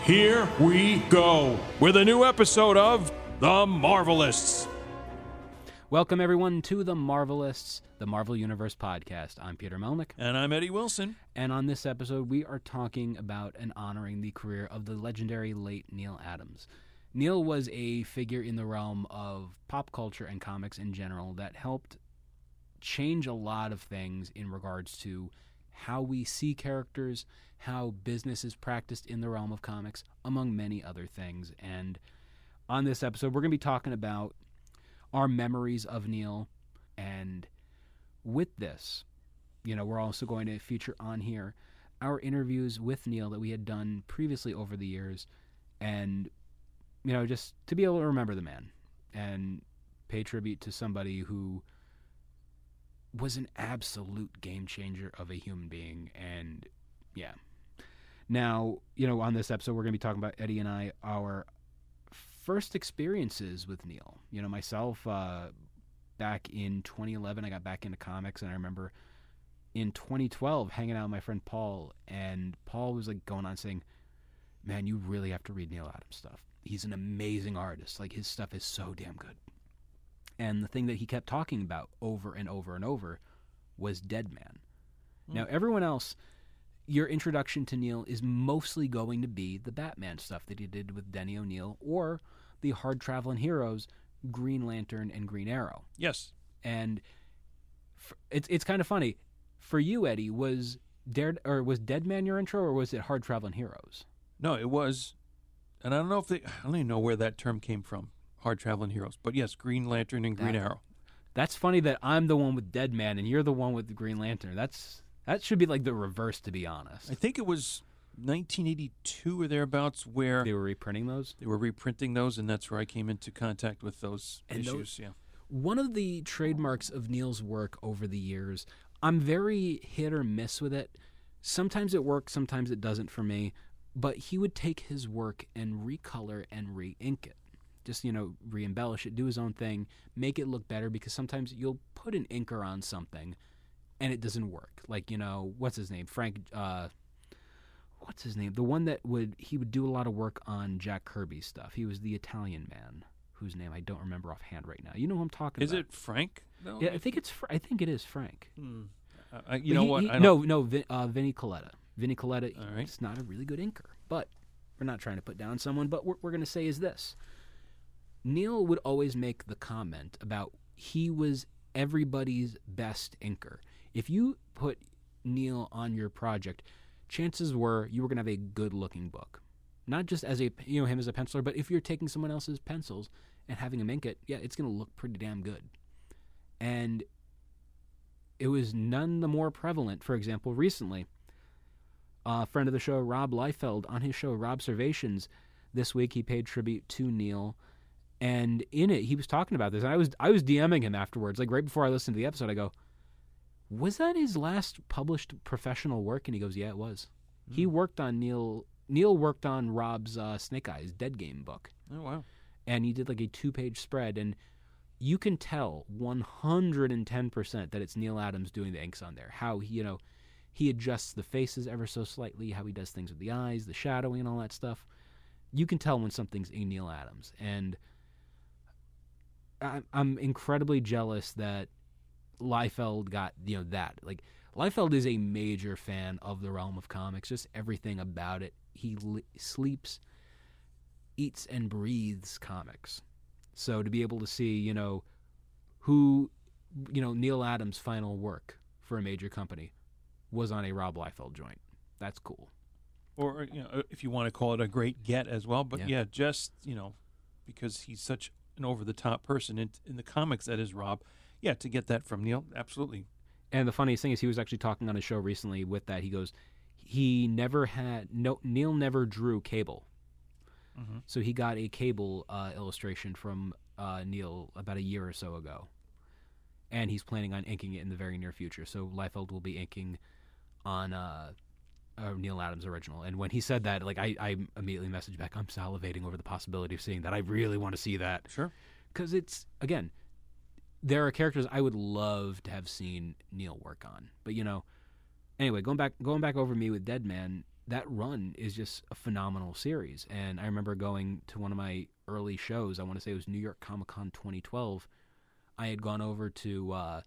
Here we go with a new episode of The Marvelists. Welcome, everyone, to the Marvelists, the Marvel Universe podcast. I'm Peter Melnick, And I'm Eddie Wilson. and on this episode, we are talking about and honoring the career of the legendary late Neal Adams. Neal was a figure in the realm of pop culture and comics in general that helped change a lot of things in regards to how we see characters, how business is practiced in the realm of comics, among many other things. And on this episode, we're going to be talking about our memories of Neal. And with this, you know, we're also going to feature on here our interviews with Neal that we had done previously over the years. And, you know, just to be able to remember the man and pay tribute to somebody who was an absolute game changer of a human being. And yeah. Now, you know, on this episode, we're going to be talking about Eddie and I, our first experiences with Neal. You know, myself, uh, back in 2011, I got back into comics, and I remember in 2012 hanging out with my friend Paul, and Paul was like going on saying, "Man, you really have to read Neal Adams stuff. He's an amazing artist. Like his stuff is so damn good." And the thing that he kept talking about over and over and over was Deadman. Now, everyone else, your introduction to Neal is mostly going to be the Batman stuff that he did with Denny O'Neil or the hard traveling heroes, Green Lantern and Green Arrow. Yes. And f it's it's kind of funny for you, Eddie. Was Dare or was Deadman your intro, or was it Hard Traveling Heroes? No, it was, and I don't know if they, I don't even know where that term came from, hard traveling heroes. But yes, Green Lantern and Green That- Arrow. That's funny that I'm the one with Deadman and you're the one with the Green Lantern. That's that should be like the reverse, to be honest. I think it was 1982 or thereabouts where They were reprinting those. they were reprinting those, and that's where I came into contact with those And those- issues. yeah. One of the trademarks of Neal's work over the years, I'm very hit or miss with it. Sometimes it works, sometimes it doesn't for me. But he would take his work and recolor and re-ink it. Just, you know, re-embellish it, do his own thing, make it look better because sometimes you'll put an inker on something and it doesn't work. Like, you know, what's his name? Frank uh what's his name? The one that would he would do a lot of work on Jack Kirby stuff. He was the Italian man whose name I don't remember offhand right now. You know who I'm talking Is about? Is it Frank? No, Yeah, I think it's. Fr- I think it is Frank. I, I- But you know he- what? he- no, no, Vin, uh, Vinnie Colletta. Vinnie Colletta. All right. It's not a really good inker, but we're not trying to put down someone. But what we're going to say is this: Neal would always make the comment about he was everybody's best inker. If you put Neal on your project, chances were you were going to have a good-looking book. Not just as a you know him as a penciler, but if you're taking someone else's pencils and having him ink it, yeah, it's going to look pretty damn good. And it was none the more prevalent. For example, recently, a friend of the show, Rob Liefeld, on his show Robservations, this week he paid tribute to Neal, and in it he was talking about this. And I was I was DMing him afterwards, like right before I listened to the episode. I go, "Was that his last published professional work?" And he goes, "Yeah, it was. He worked on Neal. Neal worked on Rob's uh, Snake Eyes Dead Game book." Oh wow. and he did like a two page spread and you can tell 110% that it's Neal Adams doing the inks on there. How he, you know, he adjusts the faces ever so slightly, how he does things with the eyes, the shadowing and all that stuff. You can tell when something's a Neal Adams and I'm incredibly jealous that Liefeld got, you know, that. Like Liefeld is a major fan of the realm of comics, just everything about it. He li- sleeps eats and breathes comics. So to be able to see, you know, who, you know, Neal Adams' final work for a major company was on a Rob Liefeld joint. That's cool. or uh, you know, uh, if you want to call it a great get as well. But Yeah. yeah, just you know, because he's such an over the top person in, in the comics that is Rob. Yeah, to get that from Neal, absolutely. And the funniest thing is, he was actually talking on a show recently with that. He goes, he never had no Neal never drew Cable. So he got a cable uh, illustration from uh, Neal about a year or so ago, and he's planning on inking it in the very near future. So Liefeld will be inking on uh, uh, Neal Adams' original. And when he said that, like I, I immediately messaged back, I'm salivating over the possibility of seeing that. I really want to see that Sure. because it's again, there are characters I would love to have seen Neal work on, but you know, anyway, going back going back over me with Deadman, that run is just a phenomenal series, and I remember going to one of my early shows. I want to say it was New York Comic Con 2012. I had gone over to uh,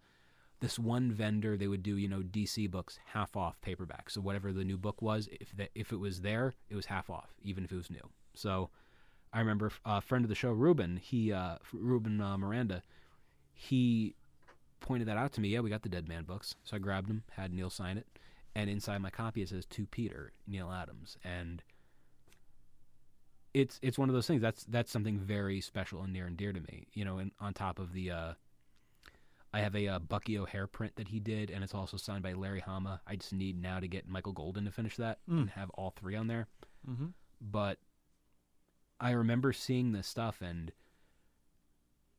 this one vendor. They would do you know DC books half off paperback. So whatever the new book was, if that if it was there, it was half off, even if it was new. So I remember a friend of the show, Ruben. He uh, Ruben uh, Miranda. He pointed that out to me. Yeah, we got the Deadman books. So I grabbed them, had Neal sign it, and inside my copy it says to Peter Neal Adams, and it's it's one of those things. That's that's something very special and near and dear to me. You know, and on top of the. Uh, I have a uh, Bucky O'Hare print that he did, and it's also signed by Larry Hama. I just need now to get Michael Golden to finish that and have all three on there. Mm-hmm. But I remember seeing this stuff, and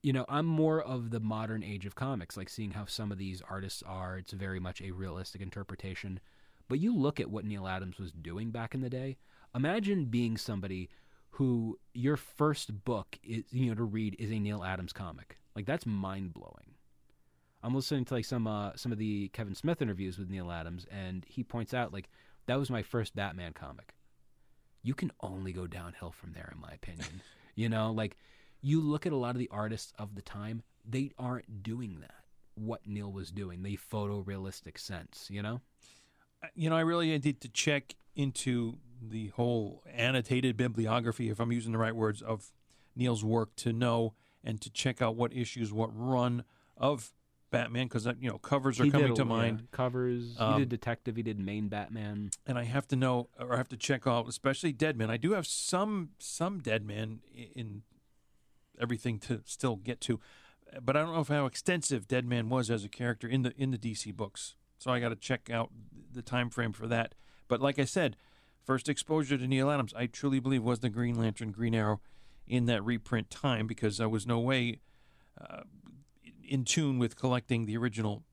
you know, I'm more of the modern age of comics, like seeing how some of these artists are. It's very much a realistic interpretation. But you look at what Neal Adams was doing back in the day. Imagine being somebody who your first book is, you know, to read is a Neal Adams comic. Like that's mind blowing. I'm listening to like some uh, some of the Kevin Smith interviews with Neal Adams, and he points out like that was my first Batman comic. You can only go downhill from there, in my opinion. you know, like you look at a lot of the artists of the time, they aren't doing that. What Neal was doing, the photorealistic sense, you know. You know, I really need to check into the whole annotated bibliography, if I'm using the right words, of Neal's work to know and to check out what issues, what run of Batman, because you know covers are He coming did, to yeah, mind, covers. he Um, did detective. He did main Batman. and I have to know or I have to check out, especially Deadman. I do have some some Deadman in everything to still get to, but I don't know if how extensive Deadman was as a character in the in the DC books. So I got to check out the time frame for that. But like I said, first exposure to Neal Adams, I truly believe was the Green Lantern, Green Arrow, in that reprint time because I was no way uh, in tune with collecting the original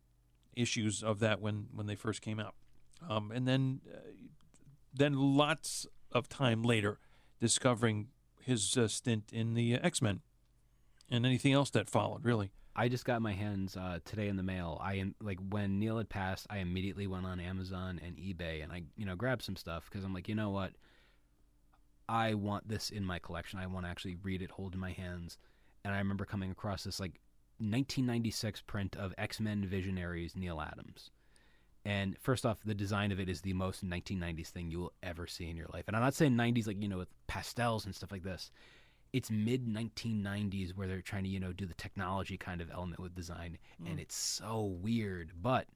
issues of that when when they first came out. Um, and then uh, then lots of time later discovering his uh, stint in the X Men and anything else that followed. Really, I just got my hands uh, today in the mail. I am like when Neal had passed, I immediately went on Amazon and eBay and I you know grabbed some stuff because I'm like you know what, I want this in my collection. I want to actually read it, hold in my hands. And I remember coming across this like 1996 print of X Men Visionaries Neal Adams. And first off, the design of it is the most 1990s thing you will ever see in your life. And I'm not saying 90s like you know with pastels and stuff like this it's mid 1990s where they're trying to you know do the technology kind of element with design and mm. it's so weird but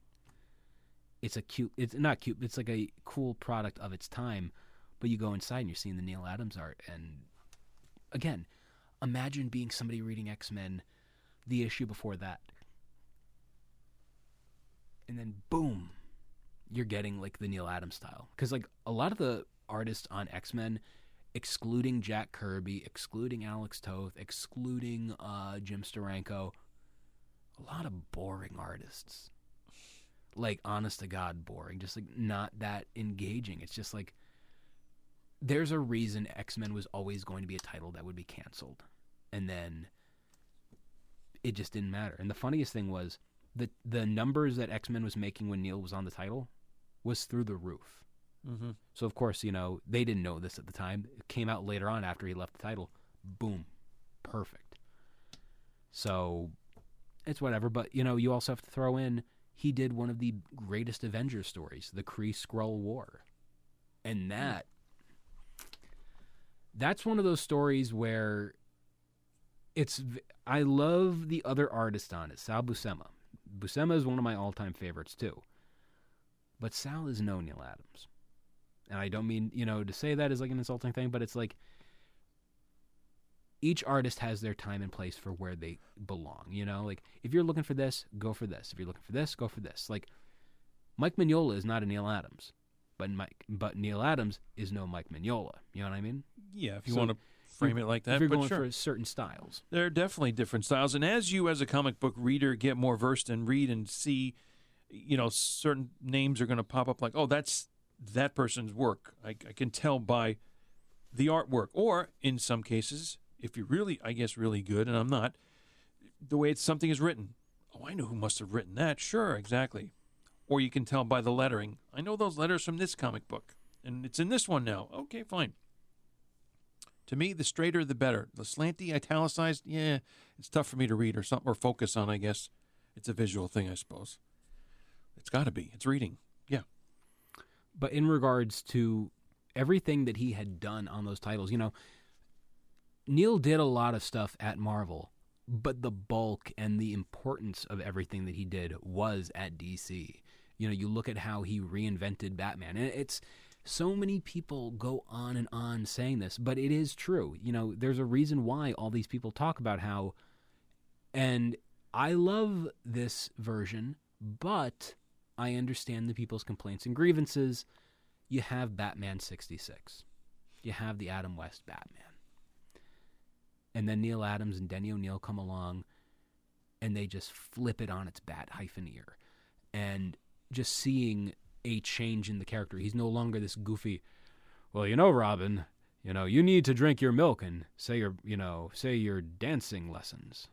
it's a cute it's not cute it's like a cool product of its time but you go inside and you're seeing the neal adams art and again imagine being somebody reading x-men the issue before that. And then boom you're getting like the neal adams style. Because like a lot of the artists on x-men excluding Jack Kirby, excluding Alex Toth, excluding uh, Jim Steranko, a lot of boring artists. Like, honest to God, boring. Just like not that engaging. It's just like there's a reason X Men was always going to be a title that would be canceled. And then it just didn't matter. And the funniest thing was the the numbers that X Men was making when Neal was on the title was through the roof. Mm-hmm. So of course, you know, they didn't know this at the time. It came out later on after he left the title. Boom. Perfect. So it's whatever, but you know, you also have to throw in he did one of the greatest Avengers stories, the Kree Skrull War. And that that's one of those stories where it's I love the other artist on it, Sal Buscema. Buscema is one of my all-time favorites too. But Sal is no Neal Adams and I don't mean you know to say that as like an insulting thing, but it's like each artist has their time and place for where they belong. You know, like if you're looking for this, go for this. If you're looking for this, go for this. Like Mike Mignola is not a Neal Adams, but Mike, but Neal Adams is no Mike Mignola. You know what I mean? Yeah, if you So want to frame it like that. if you're but going sure. for certain styles. There are definitely different styles, and as you, as a comic book reader, get more versed and read and see, you know, certain names are going to pop up like, oh, that's that person's work. I, I can tell by the artwork, or in some cases, if you're really, I guess, really good, and I'm not, the way it's, something is written. Oh, I know who must have written that. Sure, exactly. Or you can tell by the lettering. I know those letters from this comic book, and it's in this one now. Okay, fine. To me, the straighter the better. The slanty, italicized, yeah, it's tough for me to read or something or focus on. I guess it's a visual thing, I suppose. It's got to be. It's reading. Yeah. But in regards to everything that he had done on those titles, you know, Neal did a lot of stuff at Marvel, but the bulk and the importance of everything that he did was at DC. You know, you look at how he reinvented Batman, and it's so many people go on and on saying this, but it is true. You know, there's a reason why all these people talk about how, and I love this version, but I understand the people's complaints and grievances. You have Batman 66. You have the Adam West Batman. And then Neal Adams and Denny O'Neil come along and they just flip it on its bat hyphen ear. And just seeing a change in the character. He's no longer this goofy, well, you know, Robin, you know, you need to drink your milk and say your, you know, say your dancing lessons.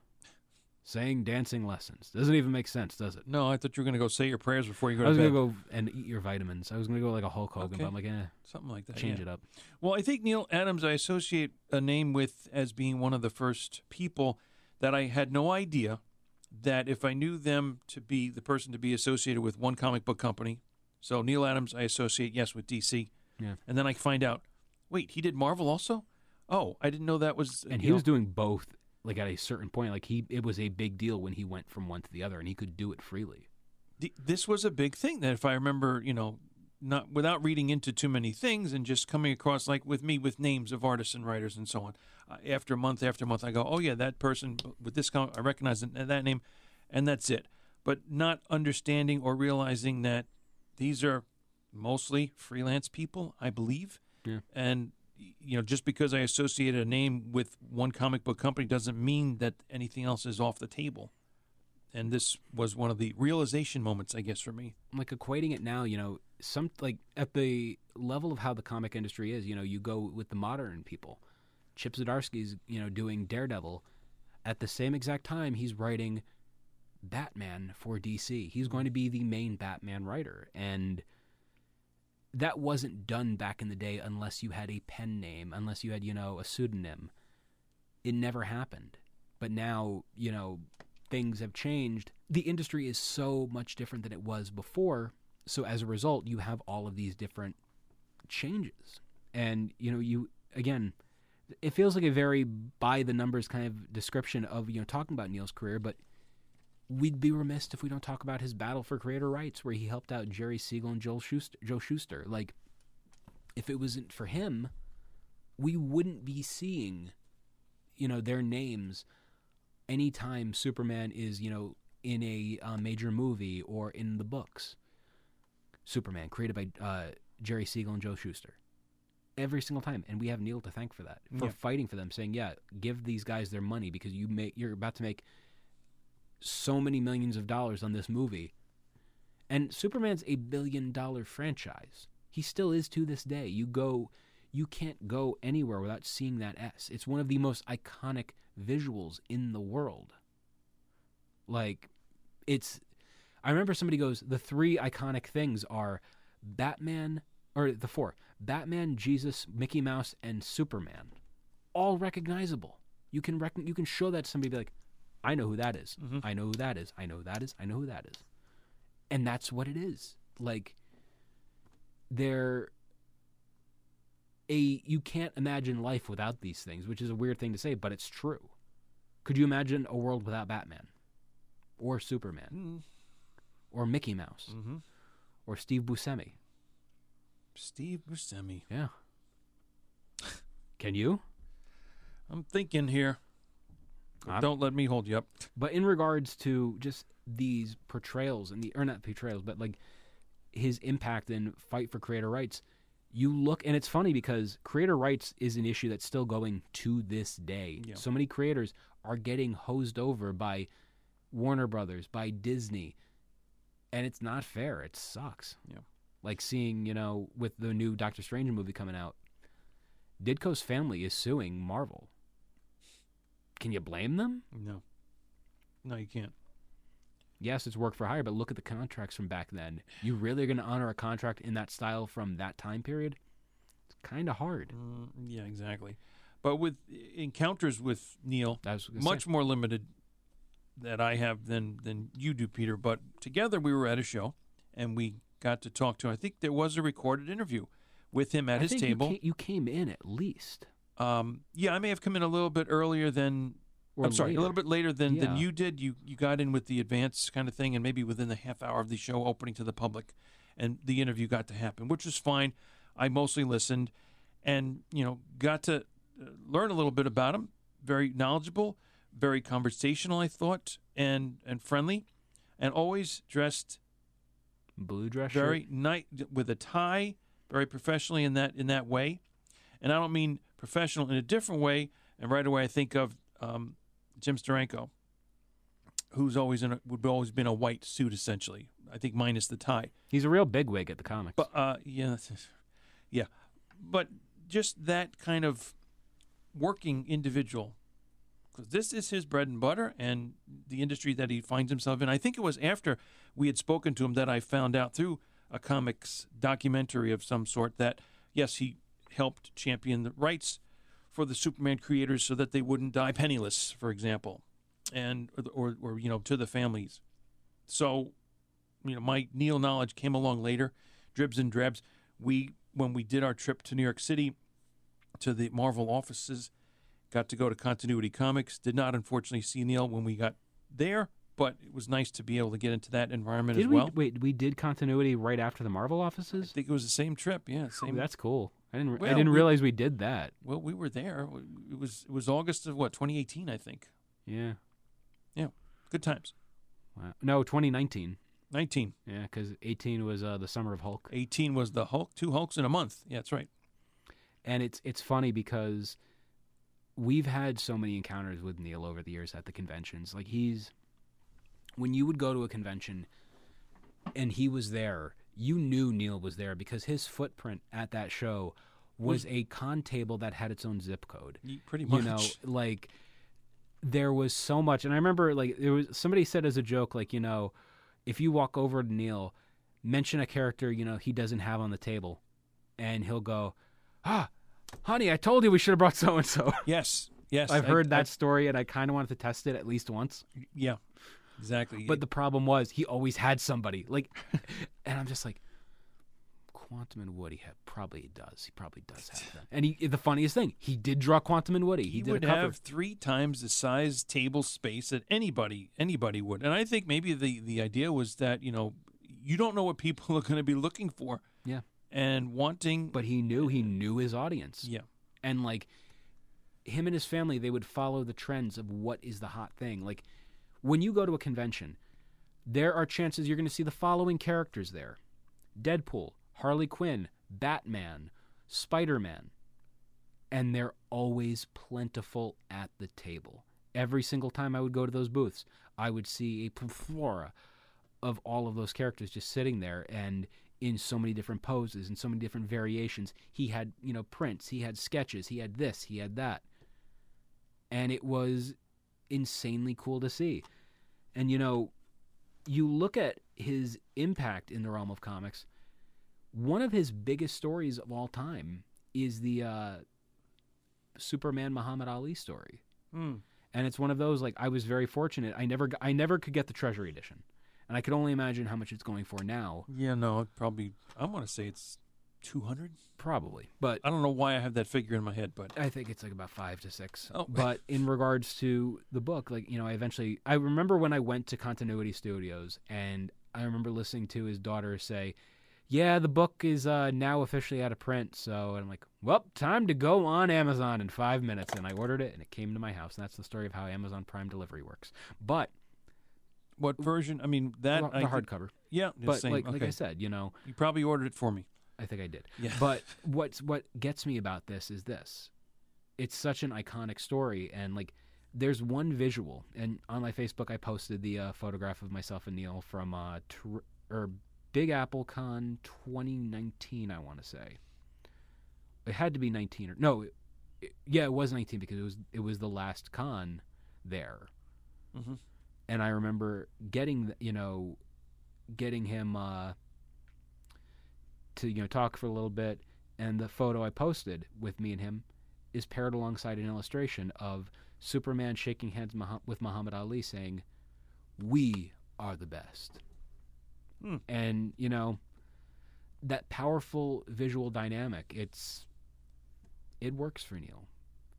Saying dancing lessons. Doesn't even make sense, does it? No, I thought you were going to go say your prayers before you go I was gonna go and eat your vitamins. I was gonna go like a Hulk Hogan, Okay. but I'm like, eh, Something like that. change yeah. it up. Well, I think Neal Adams, I associate a name with as being one of the first people that I had no idea that if I knew them to be the person to be associated with one comic book company, so Neal Adams, I associate, yes, with DC. Yeah. And then I find out, wait, he did Marvel also? Oh, I didn't know that was. And he was doing both. Like at a certain point, like he, it was a big deal when he went from one to the other, and he could do it freely. th- this was a big thing that if I remember, you know, not without reading into too many things and just coming across like with me with names of artists and writers and so on. Uh, after month after month, I go, oh yeah, that person with this, com- I recognize that, that name, and that's it. But not understanding or realizing that these are mostly freelance people, I believe, Yeah. and you know, just because I associate a name with one comic book company doesn't mean that anything else is off the table and this was one of the realization moments, I guess, for me. like equating it now, you know, some like at the level of how the comic industry is, you know, you go with the modern people. Chip Zdarsky's, you know, doing Daredevil. At the same exact time, he's writing Batman for DC. He's going to be the main Batman writer, and that wasn't done back in the day unless you had a pen name, unless you had, you know, a pseudonym. It never happened. But now, you know, things have changed. The industry is so much different than it was before. So as a result, you have all of these different changes. And, you know, you, again, it feels like a very by the numbers kind of description of, you know, talking about Neal's career, but we'd be remiss if we don't talk about his battle for creator rights where he helped out Jerry Siegel and Joel Shuster, Joe Shuster. Like, if it wasn't for him, we wouldn't be seeing, you know, their names anytime Superman is, you know, in a uh, major movie or in the books. Superman, created by uh, Jerry Siegel and Joe Shuster. Every single time, and we have Neal to thank for that, for Yeah. fighting for them, saying, "Yeah, give these guys their money because you make you're about to make so many millions of dollars on this movie." And Superman's a billion dollar franchise. He still is to this day. You go, you can't go anywhere without seeing that S. It's one of the most iconic visuals in the world. Like, it's. I remember somebody goes, the three iconic things are Batman, or the four Batman, Jesus, Mickey Mouse, and Superman. All recognizable. You can rec- you can show that to somebody be like, I know who that is. I know who that is. I know who that is. I know who that is. And that's what it is. Like, they're a you can't imagine life without these things, which is a weird thing to say, but it's true. Could you imagine a world without Batman or Superman Mm, or Mickey Mouse mhm. or Steve Buscemi? Steve Buscemi. Yeah. Can you? I'm thinking here. I'm- Don't let me hold you up. But in regards to just these portrayals and the or not portrayals, but like his impact in fight for creator rights, you look and it's funny because creator rights is an issue that's still going to this day Yeah. so many creators are getting hosed over by warner brothers by disney and it's not fair it sucks Yeah. like seeing you know with the new doctor strange movie coming out ditko's family is suing marvel can you blame them No. No, you can't. yes, it's work for hire, but look at the contracts from back then. You really are going to honor a contract in that style from that time period? It's kind of hard. Mm, yeah, exactly. But with encounters with Neal, much say. more limited that I have than than you do, Peter. But together we were at a show, and we got to talk to. I think there was a recorded interview with him at I his table. You came, you came in at least. Um, yeah, I may have come in a little bit earlier than. I'm sorry, later. a little bit later than, than you did. You you got in with the advance kind of thing, and maybe within the half hour of the show opening to the public, and the interview got to happen, which was fine. I mostly listened, and you know got to uh, learn a little bit about him. Very knowledgeable, very conversational. I thought, and and friendly, and always dressed Blue dress very nice with a tie, very professionally in that in that way. And I don't mean professional in a different way. And right away, I think of um, Jim Steranko, who's always in a, would always been a white suit essentially. I think minus the tie. He's a real bigwig at the comics. But uh, yeah, yeah, but just that kind of working individual, because this is his bread and butter, and the industry that he finds himself in. I think it was after we had spoken to him that I found out through a comics documentary of some sort that yes, he helped champion the rights for the Superman creators so that they wouldn't die penniless, for example, and or or you know to the families. So you know, my Neal knowledge came along later, dribs and drabs. We, when we did our trip to New York City, to the Marvel offices, got to go to Continuity Comics. Did not, unfortunately, see Neal when we got there, but it was nice to be able to get into that environment did as we well. wait? We did continuity right after the Marvel offices. I think it was the same trip. Yeah, Oh, same. that's cool. I didn't. I didn't we- realize we did that. well, we were there. It was it was August of what 2018, I think. Yeah. Yeah. Good times. Wow. No, 2019. 19, Yeah, because 18 was uh, the summer of Hulk. 18 was the Hulk. Two Hulks in a month. Yeah, that's right. and it's it's funny because we've had so many encounters with Neal over the years at the conventions. Like he's when you would go to a convention and he was there, you knew Neal was there because his footprint at that show was a con table that had its own zip code. Pretty You know, like there was so much and I remember like there was somebody said as a joke like, you know, if you walk over to Neal, mention a character, you know, he doesn't have on the table and he'll go, "Ah, honey, I told you we should have brought so and so." yes, yes. I've I- heard I- that story and I kind of wanted to test it at least once. yeah, exactly. But the problem was he always had somebody. Like and I'm just like Quantum and Woody have, probably does. He probably does have them. And he the funniest thing, he did draw Quantum and Woody. He, he, did would a cover. have three times the size table space that anybody anybody would. And I think maybe the the idea was that you know you don't know what people are going to be looking for Yeah. and wanting. But he knew he knew his audience. yeah, and like him and his family they would follow the trends of what is the hot thing like when you go to a convention there are chances you're going to see the following characters there deadpool harley quinn batman spider-man and they're always plentiful at the table every single time i would go to those booths i would see a plethora of all of those characters just sitting there and in so many different poses and so many different variations. He had, you know, prints, he had sketches, he had this, he had that. And it was insanely cool to see. And you know, you look at his impact in the realm of comics, one of his biggest stories of all time is the uh, Superman Muhammad Ali story Hmm. and it's one of those like I was very fortunate. I never, I never could get the Treasury edition, and I could only imagine how much it's going for now. yeah. No, it probably. I want to say it's two hundred. Probably, but I don't know why I have that figure in my head, but I think it's like about five to six. Oh. But in regards to the book, like you know, I eventually, I remember when I went to Continuity Studios, and I remember listening to his daughter say, "Yeah, the book is uh, now officially out of print." So and I'm like, "Well, time to go on Amazon in five minutes," and I ordered it, and it came to my house. And that's the story of how Amazon Prime delivery works. But what version? I mean that the, the hardcover. Yeah, the But same. like, like. I said, you know, you probably ordered it for me. I think I did. Yeah. But what's what gets me about this is this. It's such an iconic story and like there's one visual and on my Facebook I posted the uh, photograph of myself and Neal from uh tr- or Big Apple Con 2019 I want to say. It had to be 19 or no, it, it- yeah, it was 19 because it was it was the last con there. Mhm. And I remember getting you know getting him uh to you know talk for a little bit and the photo I posted with me and him is paired alongside an illustration of Superman shaking hands with Muhammad Ali saying we are the best. Hmm. And you know that powerful visual dynamic it's it works for Neal.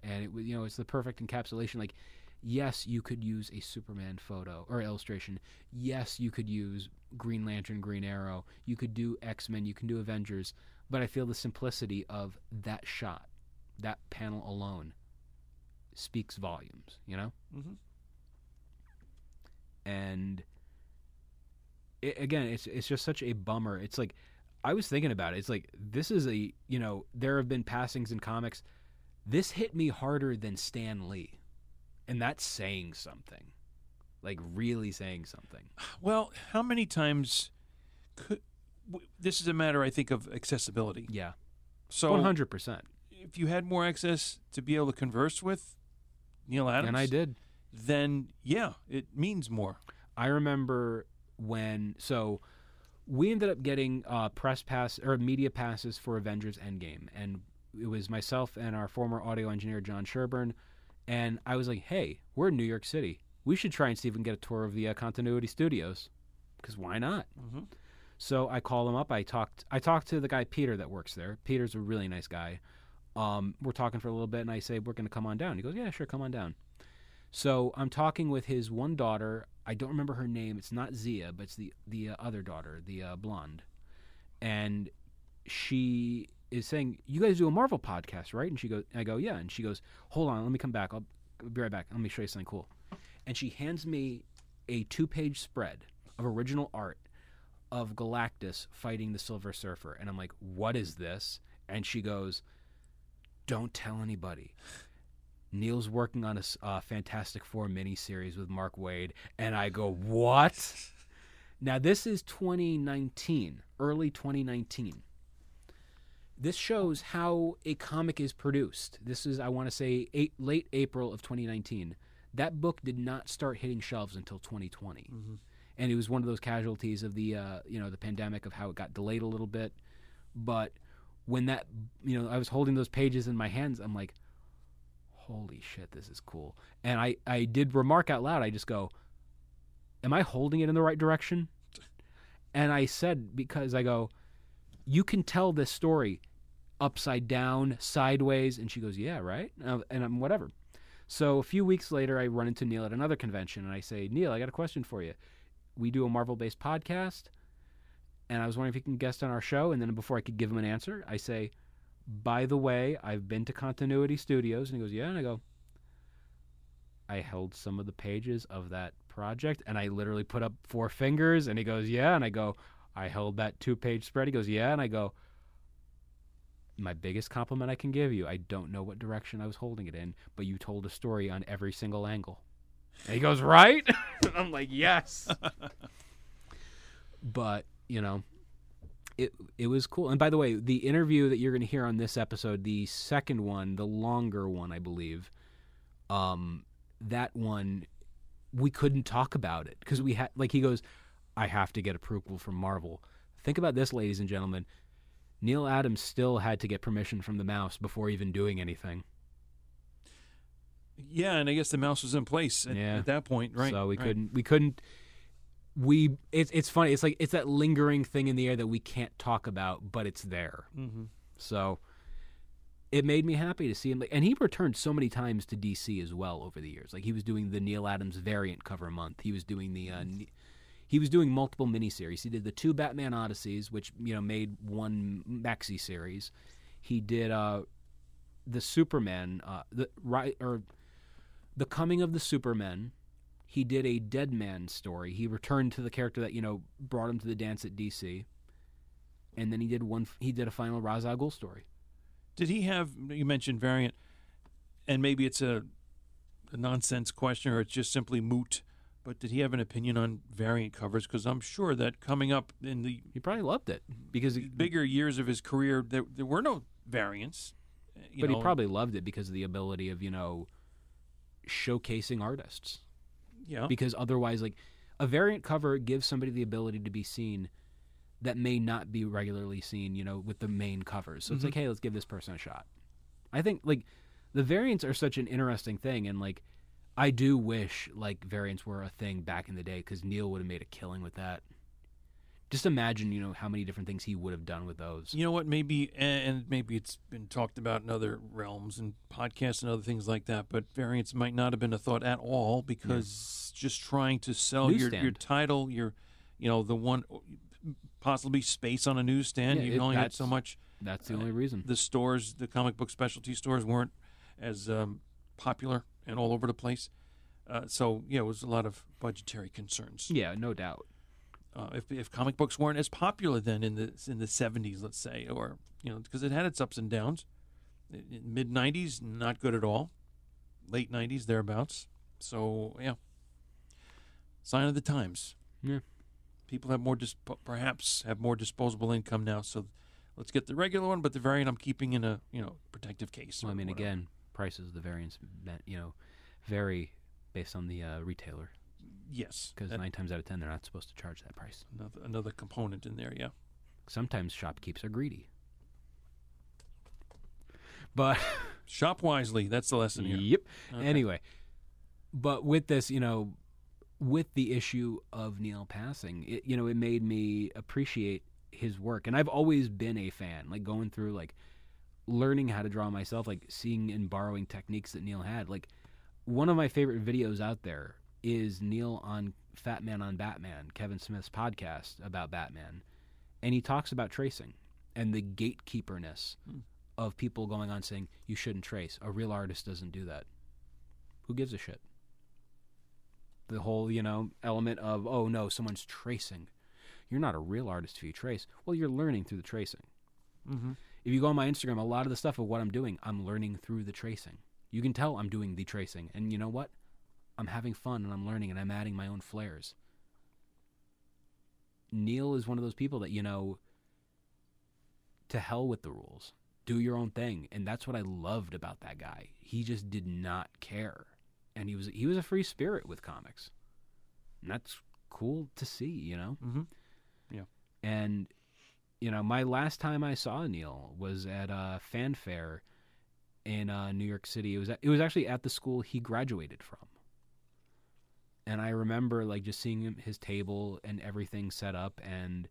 And it you know it's the perfect encapsulation like yes, you could use a Superman photo or illustration. Yes, you could use Green Lantern, Green Arrow. You could do X Men. You can do Avengers. But I feel the simplicity of that shot, that panel alone, speaks volumes. You know, Mhm. and it, again, it's it's just such a bummer. It's like I was thinking about it. It's like this is a you know there have been passings in comics. This hit me harder than Stan Lee, and that's saying something, like really saying something. Well, how many times could w- this is a matter, I think, of accessibility. Yeah, So one hundred percent. if you had more access to be able to converse with Neal Adams, And I did. then yeah, it means more. I remember when so we ended up getting uh, press pass or media passes for Avengers Endgame, and it was myself and our former audio engineer John Sherburne, and I was like, "Hey, we're in New York City. We should try and see if we can get a tour of the uh, Continuity Studios, because why not?" Mm-hmm. So I call him up. I talked. I talked to the guy Peter that works there. Peter's a really nice guy. Um, we're talking for a little bit, and I say we're going to come on down. He goes, "Yeah, sure, come on down." So I'm talking with his one daughter. I don't remember her name. It's not Zeea, but it's the the uh, other daughter, the uh, blonde, and she is saying, "You guys do a Marvel podcast, right?" And she goes, "I go, yeah." And she goes, "Hold on, let me come back. I'll, I'll be right back. Let me show you something cool." And she hands me a two-page spread of original art of Galactus fighting the Silver Surfer, and I'm like, "What is this?" And she goes, "Don't tell anybody." Neal's working on a uh, Fantastic Four miniseries with Mark Waid, and I go, "What?" Now this is 2019, early 2019. This shows how a comic is produced. This is, I want to say, eight, late April of 2019. That book did not start hitting shelves until 2020, and it was one of those casualties of the, uh, you know, the pandemic of how it got delayed a little bit. But when that, you know, I was holding those pages in my hands, I'm like, holy shit, this is cool. And I, I did remark out loud, I just go, am I holding it in the right direction? And I said, because I go, you can tell this story upside down, sideways. And she goes, yeah, right? And I'm- whatever. So a few weeks later, I run into Neal at another convention and I say, Neal, I got a question for you. We do a Marvel based podcast. And I was wondering if you can guest on our show. And then before I could give him an answer, I say, by the way, I've been to Continuity Studios. And he goes, yeah. And I go, I held some of the pages of that project and I literally put up four fingers. And he goes, yeah. And I go, I held that two page spread. He goes, yeah. And I go, my biggest compliment I can give you, I don't know what direction I was holding it in, but you told a story on every single angle. And he goes, right? I'm like, yes. but, you know, it it was cool. And by the way, the interview that you're going to hear on this episode, the second one, the longer one, I believe, um, that one we couldn't talk about it because we had like he goes, I have to get approval from Marvel. Think about this, ladies and gentlemen. Neal Adams still had to get permission from the mouse before even doing anything. Yeah, and I guess the mouse was in place at, Yeah. at that point, right? So we right. couldn't we couldn't we it's it's funny. It's like it's that lingering thing in the air that we can't talk about, but it's there. Mm-hmm. So it made me happy to see him. And he returned so many times to DC as well over the years. Like he was doing the Neal Adams variant cover month. He was doing the uh, he was doing multiple miniseries. He did the two Batman Odysseys, which you know made one maxi series. He did uh, the Superman, uh, the right or the coming of the Superman. He did a Deadman story. He returned to the character that you know brought him to the dance at DC. and then he did one. He did a final Ra's al Ghul story. Did he have? You mentioned variant, and maybe it's a, a nonsense question or it's just simply moot. But did he have an opinion on variant covers? Because I'm sure that coming up in the He probably loved it because, he, bigger years of his career, there there were no variants. Eh, you but he probably loved it because of the ability of you know showcasing artists. yeah. because otherwise like a variant cover gives somebody the ability to be seen that may not be regularly seen you know with the main covers so it's mm-hmm. like hey let's give this person a shot i think like the variants are such an interesting thing and like i do wish like variants were a thing back in the day because neal would have made a killing with that just imagine you know how many different things he would have done with those You know what? Maybe, and maybe it's been talked about in other realms and podcasts and other things like that. But variants might not have been a thought at all because just trying to sell your, your title, your, you know, the one possibly space on a newsstand. Yeah, you only had so much. that's the only reason The stores, the comic book specialty stores, weren't as um, popular and all over the place. Uh, so yeah, it was a lot of budgetary concerns. yeah no doubt uh, if, if comic books weren't as popular then in the in the 70s let's say or you know because it had its ups and downs mid 90s not good at all late 90s thereabouts so yeah sign of the times Yeah. people have more dis- perhaps have more disposable income now so let's get the regular one but the variant i'm keeping in a you know protective case well, i mean whatever. again prices the variants meant, you know vary based on the uh, retailer yes because nine times out of ten they're not supposed to charge that price. another, another component in there yeah Sometimes shopkeepers are greedy. But shop wisely that's the lesson here yep. Okay. Anyway, but with this, you know, with the issue of Neal passing, it you know, it made me appreciate his work, and I've always been a fan. Like going through like learning how to draw myself, like seeing and borrowing techniques that Neal had. Like one of my favorite videos out there is Neil on Fat Man on Batman, Kevin Smith's podcast about Batman, and he talks about tracing and the gatekeeperness of people going on saying you shouldn't trace. A real artist doesn't do that. Who gives a shit? The whole, you know, element of oh no, someone's tracing. You're not a real artist if you trace. Well, you're learning through the tracing. mm-hmm. If you go on my Instagram, a lot of the stuff of what I'm doing, I'm learning through the tracing. You can tell I'm doing the tracing, and you know what? I'm having fun and I'm learning and I'm adding my own flares. Neal is one of those people that you know. To hell with the rules. Do your own thing, and that's what I loved about that guy. He just did not care, and he was he was a free spirit with comics, and that's cool to see. You know. Mm-hmm. And you know, my last time I saw Neal was at a fanfare in uh, New York City. It was at, it was actually at the school he graduated from. And I remember like just seeing him, his table and everything set up and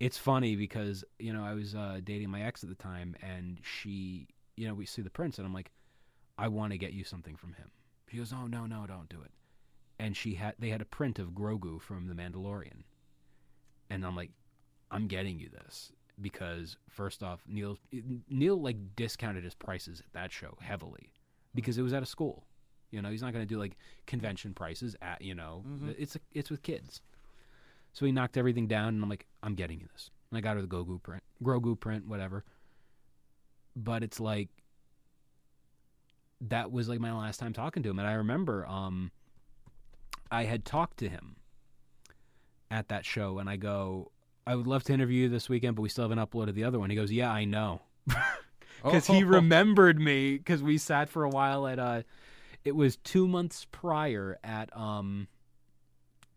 it's funny because, you know, I was uh, dating my ex at the time and she, you know, we see the prints and I'm like I want to get you something from him. She goes, "Oh, no, no, don't do it." And she had they had a print of Grogu from The Mandalorian. And I'm like, I'm getting you this because first off, Neal Neal like discounted his prices at that show heavily because it was at a school. You know, he's not going to do like convention prices at you know it's it's with kids. So he knocked everything down, and I'm like, I'm getting you this. And I got her the Grogu print, Grogu print, whatever. But it's like that was like my last time talking to him, and I remember um, I had talked to him at that show, and I go, I would love to interview you this weekend, but we still haven't uploaded the other one. He goes, Yeah, I know, because he remembered me because we sat for a while at uh, it was two months prior at um,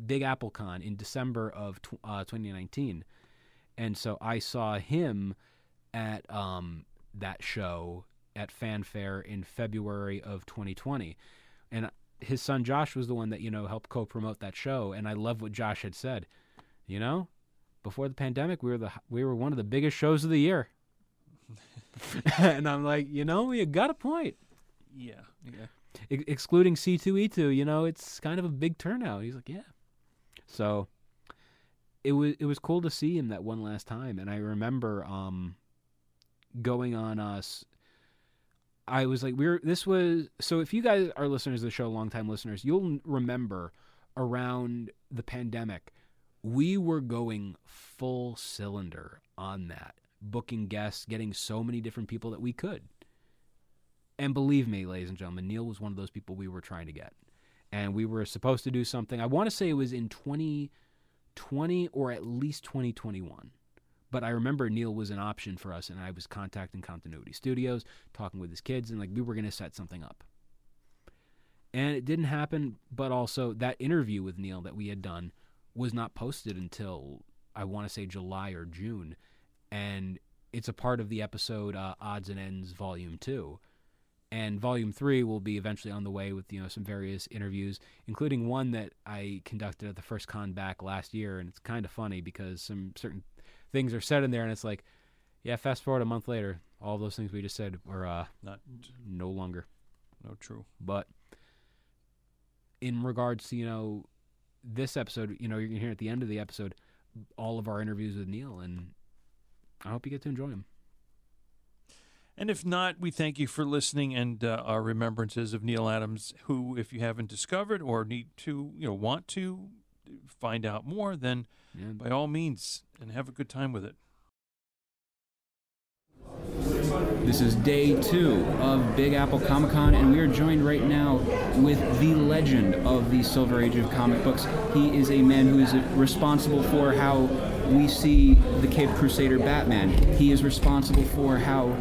Big Apple Con in December of tw- uh, 2019, and so I saw him at um that show at Fanfare in February of 2020, and his son Josh was the one that you know helped co-promote that show, and I love what Josh had said. You know, before the pandemic, we were the we were one of the biggest shows of the year, and I'm like, you know, you got a point. yeah yeah Ex- excluding C2E2, you know, it's kind of a big turnout. He's like, yeah. So it was it was cool to see him that one last time, and I remember um going on us. I was like, we are This was so. If you guys are listeners of the show, longtime listeners, you'll remember around the pandemic, we were going full cylinder on that, booking guests, getting so many different people that we could. And believe me, ladies and gentlemen, Neal was one of those people we were trying to get. And we were supposed to do something. I want to say it was in 2020 or at least 2021. But I remember Neal was an option for us, and I was contacting Continuity Studios, talking with his kids, and like we were going to set something up. And it didn't happen, but also that interview with Neal that we had done was not posted until I want to say July or June. And it's a part of the episode uh, Odds and Ends Volume 2 and volume three will be eventually on the way with you know some various interviews including one that i conducted at the first con back last year and it's kind of funny because some certain things are said in there and it's like yeah fast forward a month later all those things we just said are uh, Not no longer no true. but in regards to you know this episode you know you're gonna hear at the end of the episode all of our interviews with neal and i hope you get to enjoy them And if not, we thank you for listening and uh, our remembrances of Neal Adams, who, if you haven't discovered or need to, you know, want to find out more, then yeah. by all means, and have a good time with it. This is day two of Big Apple Comic Con, and we are joined right now with the legend of the Silver Age of comic books. He is a man who is responsible for how we see the Cape Crusader Batman. He is responsible for how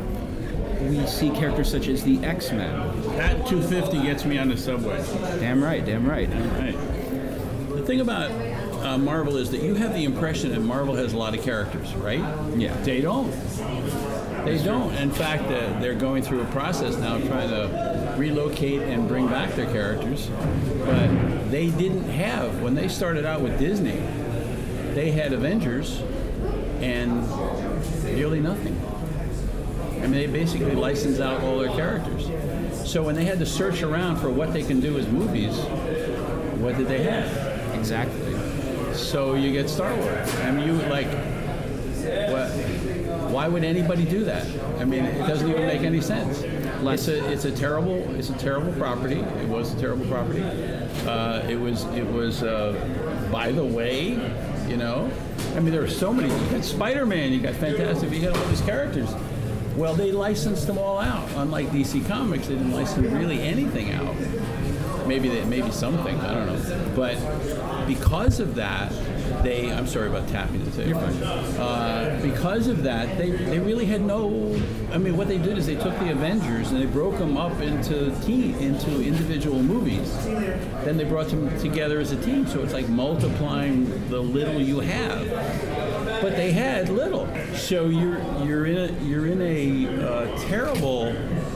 we see characters such as the X Men. That 250 gets me on the subway. Damn right, damn right. Damn Right. The thing about uh, Marvel is that you have the impression that Marvel has a lot of characters, right? Yeah. They don't. They don't. In fact, uh, they're going through a process now trying to relocate and bring back their characters. But they didn't have, when they started out with Disney, they had Avengers and nearly nothing. I mean, they basically licensed out all their characters. So when they had to search around for what they can do as movies, what did they have? Exactly. So you get Star Wars. I mean, you like, what? Why would anybody do that? I mean, it doesn't even make any sense. It's a it's a terrible it's a terrible property. It was a terrible property. Uh, it was it was uh, by the way, you know. I mean, there are so many. You got Spider-Man. You got Fantastic. You got all these characters. Well, they licensed them all out. Unlike DC Comics, they didn't license really anything out. Maybe they, maybe something. I don't know. But because of that, they I'm sorry about tapping the table. Uh, because of that, they, they really had no. I mean, what they did is they took the Avengers and they broke them up into team into individual movies. Then they brought them together as a team. So it's like multiplying the little you have but they had little. So you're you're in a you're in a uh, terrible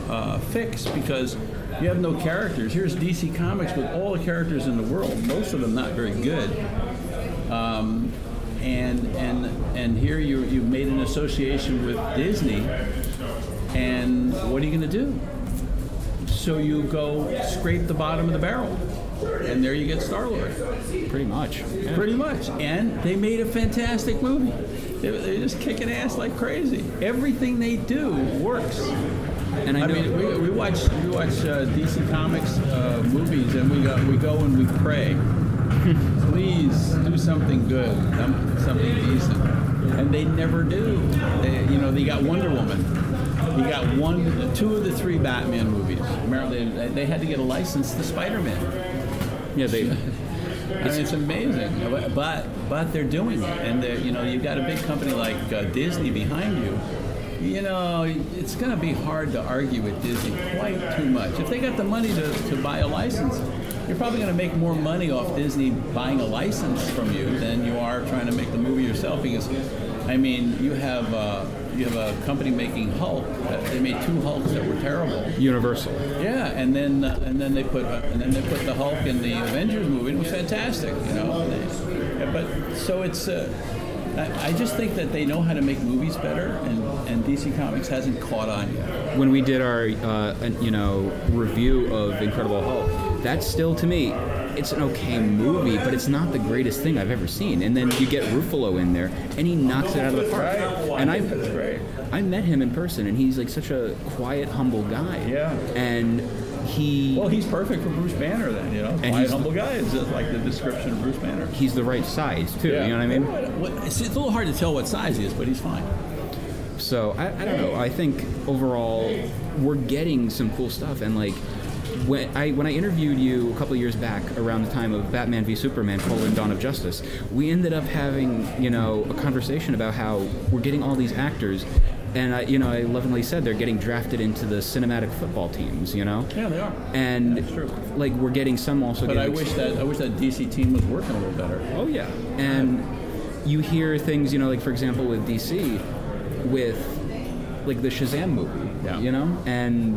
uh, fix because you have no characters. Here's DC Comics with all the characters in the world, most of them not very good. Um, and and and here you you've made an association with Disney, and what are you going to do? So you go scrape the bottom of the barrel, and there you get Star Lord. Pretty much. Yeah. Pretty much. And they made a fantastic movie. They- They're just kicking ass like crazy. Everything they do works. And I I know. mean, we, we watch we watch uh, DC Comics uh, movies, and we go we go and we pray. Please do something good, something decent, and they never do. They, you know, they got Wonder Woman. You got one, two of the three Batman movies. Remember, they, they had to get a license to Spider-Man. yeah, they. I mean, it's amazing, but but, they're doing it, and they're, you know you've got a big company like uh, Disney behind you. You know, it's going to be hard to argue with Disney quite too much. If they got the money to, to buy a license, you're probably going to make more money off Disney buying a license from you than you are trying to make the movie yourself. Because, I mean, you have uh, you have a company making Hulk. They made two Hulks that were terrible. Universal. Yeah, and then uh, and then they put uh, and then they put the Hulk in the Avengers movie. and It was fantastic, you know. They- yeah, but so it's. Uh, I, I just think that they know how to make movies better, and, and DC Comics hasn't caught on yet. when we did our uh, you know review of Incredible Hulk, that's still to me, it's an okay movie, but it's not the greatest thing I've ever seen. And then you get Ruffalo in there, and he knocks it out of the park. and I. I met him in person, and he's like such a quiet, humble guy. Yeah. And he Well, he's perfect for Bruce Banner then, you know. Quiet, he's- humble guy is like the description of Bruce Banner. he's the right size too. Yeah. You know what I mean? What- It's, it's a little hard to tell what size he is, but he's fine. So I, I don't know. I think overall we're getting some cool stuff, and like when I when I interviewed you a couple of years back around the time of Batman v Superman: colon Dawn of Justice, we ended up having you know a conversation about how we're getting all these actors. And I, you know, I lovingly said they're getting drafted into the cinematic football teams. You know, Yeah, they are. and That's true. like we're getting some also. But I wish that I wish that DC team was working a little better. Oh yeah, and you hear things, you know, like for example with DC, with like the Shazam movie, Yeah. you know, and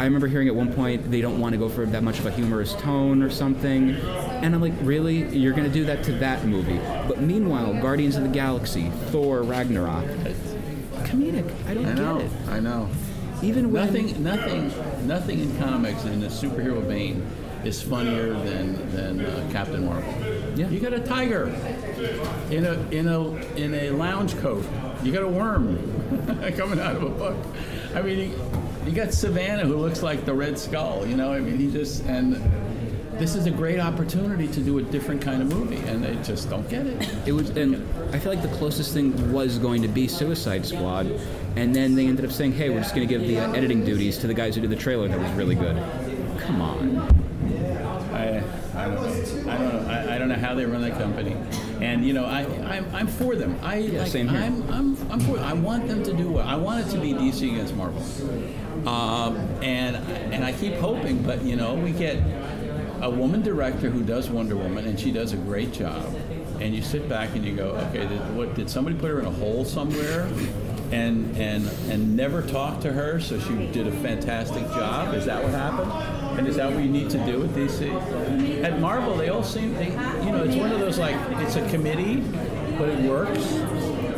I remember hearing at one point they don't want to go for that much of a humorous tone or something, and I'm like, really, you're gonna do that to that movie? But meanwhile, Guardians of the Galaxy, Thor, Ragnarok, comedic. I don't I know. get it. I know. Even when Nothing, nothing, nothing in comics in the superhero vein is funnier than than uh, Captain Marvel. Yeah. You got a tiger in a in a in a lounge coat. You got a worm coming out of a book. I mean, you, got Sivana who looks like the Red Skull. You know, I mean, he just and this is a great opportunity to do a different kind of movie, and they just don't get it. It was, and I feel like the closest thing was going to be Suicide Squad, and then they ended up saying, "Hey, we're just going to give the uh, editing duties to the guys who did the trailer that was really good." Come on. I, I don't know. I don't know. I, I don't know how they run that company. And you know, I, I'm, I'm for them. I like, same here. I'm, I'm, I'm for. I want them to do well. I want it to be DC against Marvel. Um, and and I keep hoping, but you know, we get a woman director who does Wonder Woman, and she does a great job. And you sit back and you go, okay, did, what, did somebody put her in a hole somewhere? And, and and never talk to her, so she did a fantastic job. Is that what happened? And is that what you need to do at DC? At Marvel, they all seem, they, you know, it's one of those like it's a committee, but it works.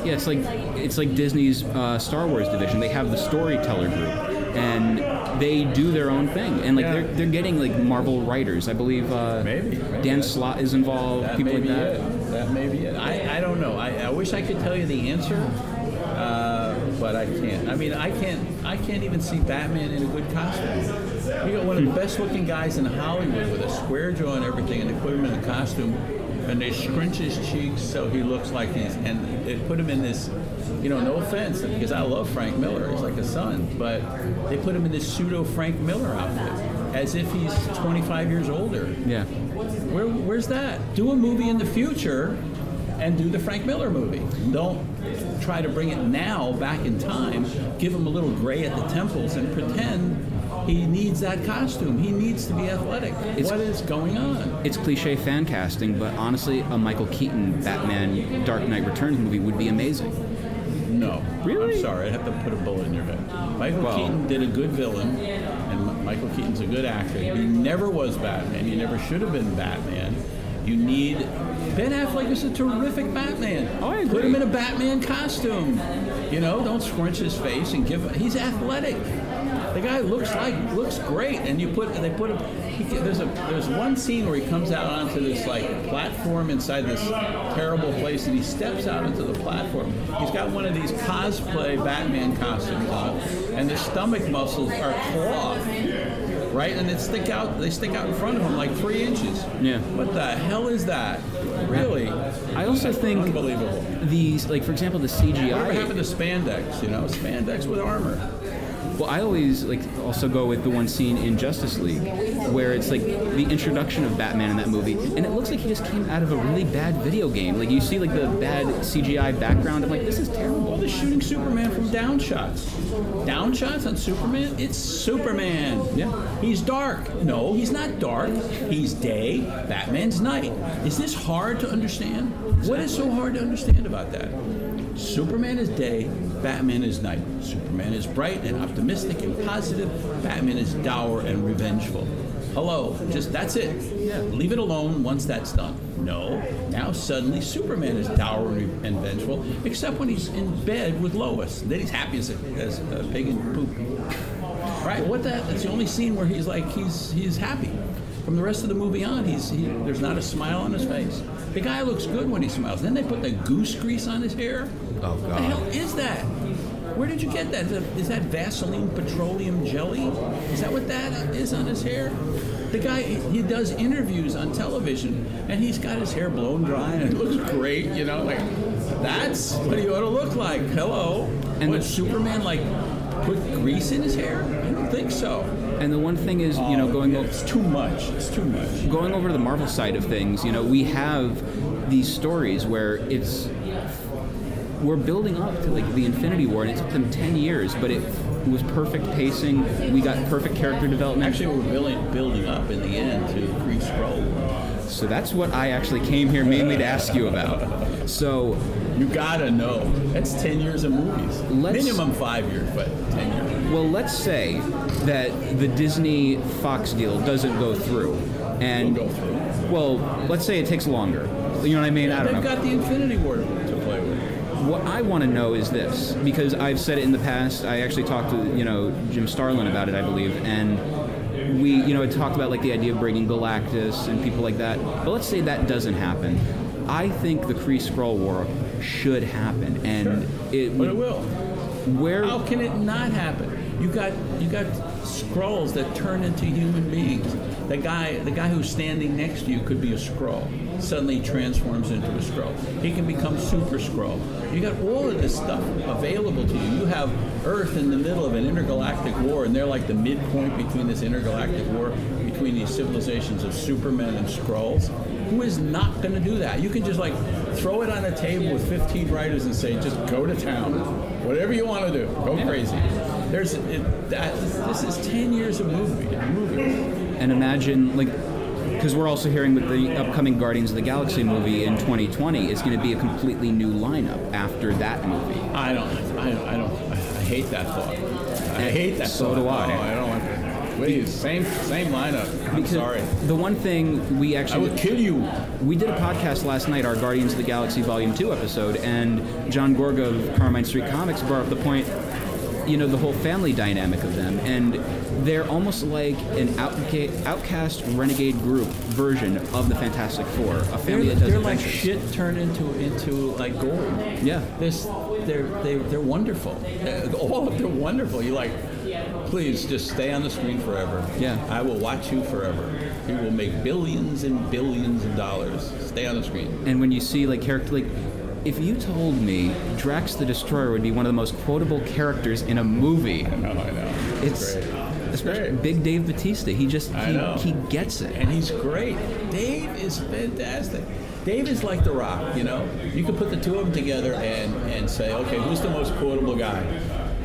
Yeah, it's like it's like Disney's uh, Star Wars division. They have the storyteller group, and they do their own thing. And like Yeah. they're they're getting like Marvel writers. I believe uh, Maybe, maybe Dan Slott is involved. That people like that. it. That may be it. I, I don't know. I, I wish I could tell you the answer, uh, but I can't. I mean, I can't. I can't even see Batman in a good costume. You got one of the best looking guys in Hollywood with a square jaw and everything, and they put him in a costume, and they scrunch his cheeks so he looks like he's. And they put him in this. You know, no offense, because I love Frank Miller. He's like a son, but they put him in this pseudo Frank Miller outfit, as if he's 25 years older. Yeah. Where, where's that? Do a movie in the future and do the Frank Miller movie. Don't try to bring it now back in time, give him a little gray at the temples and pretend he needs that costume. He needs to be athletic. It's- what is going on? It's cliche fan casting, but honestly, a Michael Keaton Batman Dark Knight Returns movie would be amazing. No. Really? I'm sorry. I'd have to put a bullet in your head. Michael Well- Keaton did a good villain, and Michael Keaton's a good actor. He never was Batman. He never should have been Batman. You need. Ben Affleck is a terrific Batman. Oh, I agree. Put him in a Batman costume. You know, don't scrunch his face and give. He's athletic. The guy looks like looks great, and you put they put him. He, there's a there's one scene where he comes out onto this like platform inside this terrible place, and he steps out into the platform. He's got one of these cosplay Batman costumes on, and the stomach muscles are cloth, right? And they stick out they stick out in front of him like three inches. Yeah. What the hell is that? Really? I also think Unbelievable. these, like for example, the CGI. What happened to spandex? You know, spandex with armor. Well, I always like also go with the one scene in Justice League where it's like the introduction of Batman in that movie, and it looks like he just came out of a really bad video game. Like you see like the bad CGI background. I'm like, this is Well, terrible. they're shooting Superman from down shots. Down shots on Superman? It's Superman. Yeah. He's dark. No, he's not dark. He's day. Batman's night. Is this hard to understand? What is so hard to understand about that? Superman is day, Batman is night. Superman is bright and optimistic and positive. Batman is dour and revengeful. Hello, just that's it. Leave it alone once that's done. No, now suddenly Superman is dour and vengeful, except when he's in bed with Lois. Then he's happy as a, as a pig in poop. Right? What that? It's the only scene where he's like he's he's happy. From the rest of the movie on, he's he, there's not a smile on his face. The guy looks good when he smiles. Then they put the goose grease on his hair. Oh, God! What the hell is that? Where did you get that? Is that- Vaseline petroleum jelly? Is that what that is on his hair? The guy, he does interviews on television, and he's got his hair blown dry, and it looks great. You know, like that's what he ought to look like. Hello. And what the- Superman like put grease in his hair? I don't think so. And the one thing is, you know, Oh, going yeah, o- it's too much. It's too much. going over to the Marvel side of things, you know, we have these stories where it's we're building up to like the Infinity War, and it took them ten years, but it was perfect pacing. We got perfect character development. Actually, we're building building up in the end to Kree Skrull. so that's what I actually came here mainly to ask you about. So You gotta know. That's ten years of movies. Let's- Minimum five years, but ten years. Well, let's say that the Disney Fox deal doesn't go through, and Will go through. well, let's say it takes longer. You know what I mean? I don't They've know. got the Infinity War to play with. What I want to know is this, because I've said it in the past. I actually talked to you know Jim Starlin about it, I believe, and we you know had talked about like the idea of bringing Galactus and people like that. But let's say that doesn't happen. I think the Kree Skrull War should happen, and it But it will. Where How can it not happen? You got you got Skrulls that turn into human beings. The guy the guy who's standing next to you could be a Skrull. Suddenly transforms into a Skrull. He can become super Skrull. You got all of this stuff available to you. You have Earth in the middle of an intergalactic war, and they're like the midpoint between this intergalactic war between these civilizations of Supermen and Skrulls. Who is not going to do that? You can just like throw it on a table with 15 writers and say, just go to town. Whatever you want to do, go crazy. There's it, that. This is 10 years of movie movies. and imagine like because we're also hearing with the upcoming Guardians of the Galaxy movie in 2020 is going to be a completely new lineup after that movie. I don't. I don't. I don't. I, hate that thought. I hate that So thought. do I. No, I don't want. Please, same same lineup. I'm Because sorry. The one thing we actually I would kill you. we did a podcast last night, our Guardians of the Galaxy Volume Two episode, and John Gorga of Carmine Street Comics brought up the point, you know, the whole family dynamic of them, and they're almost like an outca- outcast renegade group version of the Fantastic Four, a family They're, that does they're like shit turned into into like gold. Yeah. This, they're they, they're wonderful. Uh, All of them wonderful. You like, please just stay on the screen forever. Yeah. I will watch you forever. You will make billions and billions of dollars. Stay on the screen. And when you see like character like if you told me Drax the Destroyer would be one of the most quotable characters in a movie, I know, I know. it's great. especially great. Big Dave Batista. He just I he, know. he gets it. and he's great. Dave is fantastic. Dave is like The Rock, you know. You could put the two of them together and and say, okay, who's the most quotable guy?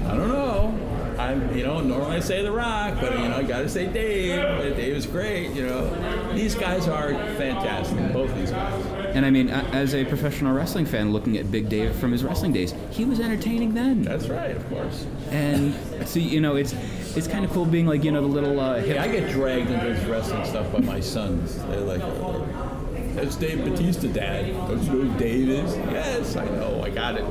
I don't know. I'm, you know, normally I say The Rock, but you know, I got to say Dave. Dave is great, you know. These guys are fantastic, both these guys. And I mean, as a professional wrestling fan, looking at Big Dave from his wrestling days, he was entertaining then. That's right, of course. And so you know, it's it's kind of cool being like you know the little uh, hip Yeah, I get dragged into this wrestling stuff by my sons. They're like, "Oh, "That's Dave Batista, Dad. Don't you know who Dave is?" Yes, I know. I got it.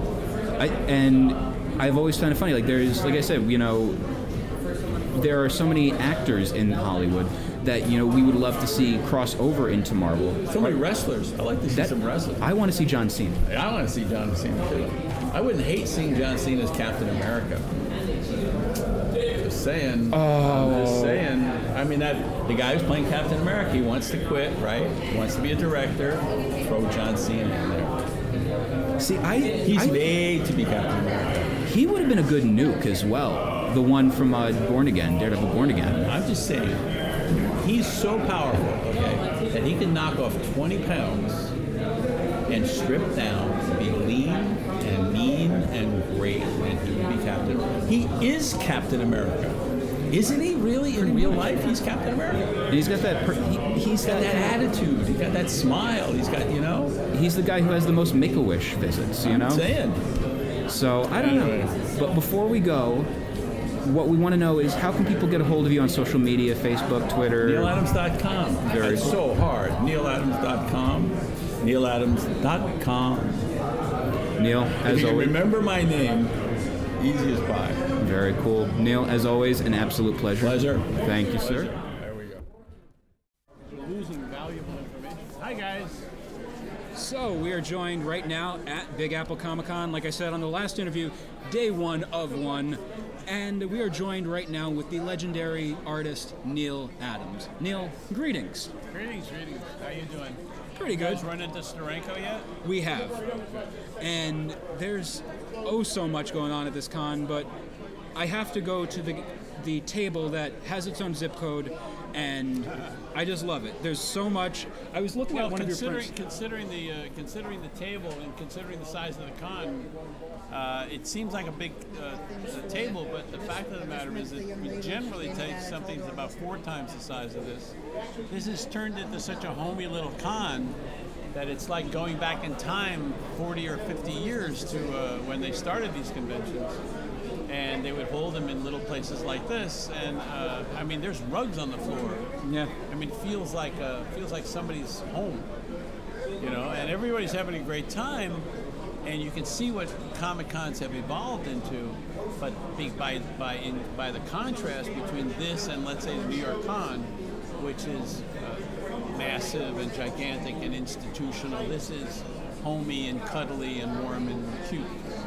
I, and I've always found it funny. Like there's, like I said, you know, there are so many actors in Hollywood that you know we would love to see cross over into Marvel. So many wrestlers. I like to see That- some wrestlers. I want to see John Cena. I want to see John Cena too. I wouldn't hate seeing John Cena as Captain America. Just saying. I'm just saying. I mean, that the guy who's playing Captain America, he wants to quit, right? He wants to be a director. Throw John Cena in there. See, I, He's I- made to be Captain America. he would have been a good nuke as well. The one from uh, Born Again, Daredevil Born Again. I'm just saying, he's so powerful, okay, that he can knock off 20 pounds and strip down, and be lean and mean and great, and he would be Captain. He is Captain America. Isn't he really in real life? He's Captain America. He's got that. Per- he, he's He's got got that attitude. He's got that smile. He's got, you know. He's the guy who has the most Make a Wish visits. You know. I'm saying. So I don't know. But before we go, what we want to know is how can people get a hold of you on social media, Facebook, Twitter? NealAdams.com. Very It's so hard. NealAdams.com. NealAdams.com. Neal, If as you always, remember my name, easy as pie. very cool. Neal, as always, an absolute pleasure. Pleasure. Thank you, sir. There we go. Losing valuable information. Hi guys. So we are joined right now at Big Apple Comic Con. Like I said on the last interview, day one of one. And we are joined right now with the legendary artist Neal Adams. Neal, greetings. Greetings, greetings. How you doing? Pretty You good. guys run into Steranko yet? We have. And there's oh so much going on at this con, but I have to go to the the table that has its own zip code and I just love it. There's so much. I was looking Well, at one of your considering prints. considering the uh, considering the table and considering the size of the con, uh, it seems like a big uh, table. But the fact of the matter is, that we generally take something that's about four times the size of this. This has turned into such a homey little con that it's like going back in time 40 or 50 years to uh, when they started these conventions. And they would hold them in little places like this, and uh, I mean, there's rugs on the floor. Yeah. I mean, it feels like uh, feels like somebody's home, you know, and everybody's having a great time, and you can see what Comic Cons have evolved into, but by by in, by the contrast between this and let's say the New York Con, which is uh, massive and gigantic and institutional. This is homey and cuddly and warm and cute.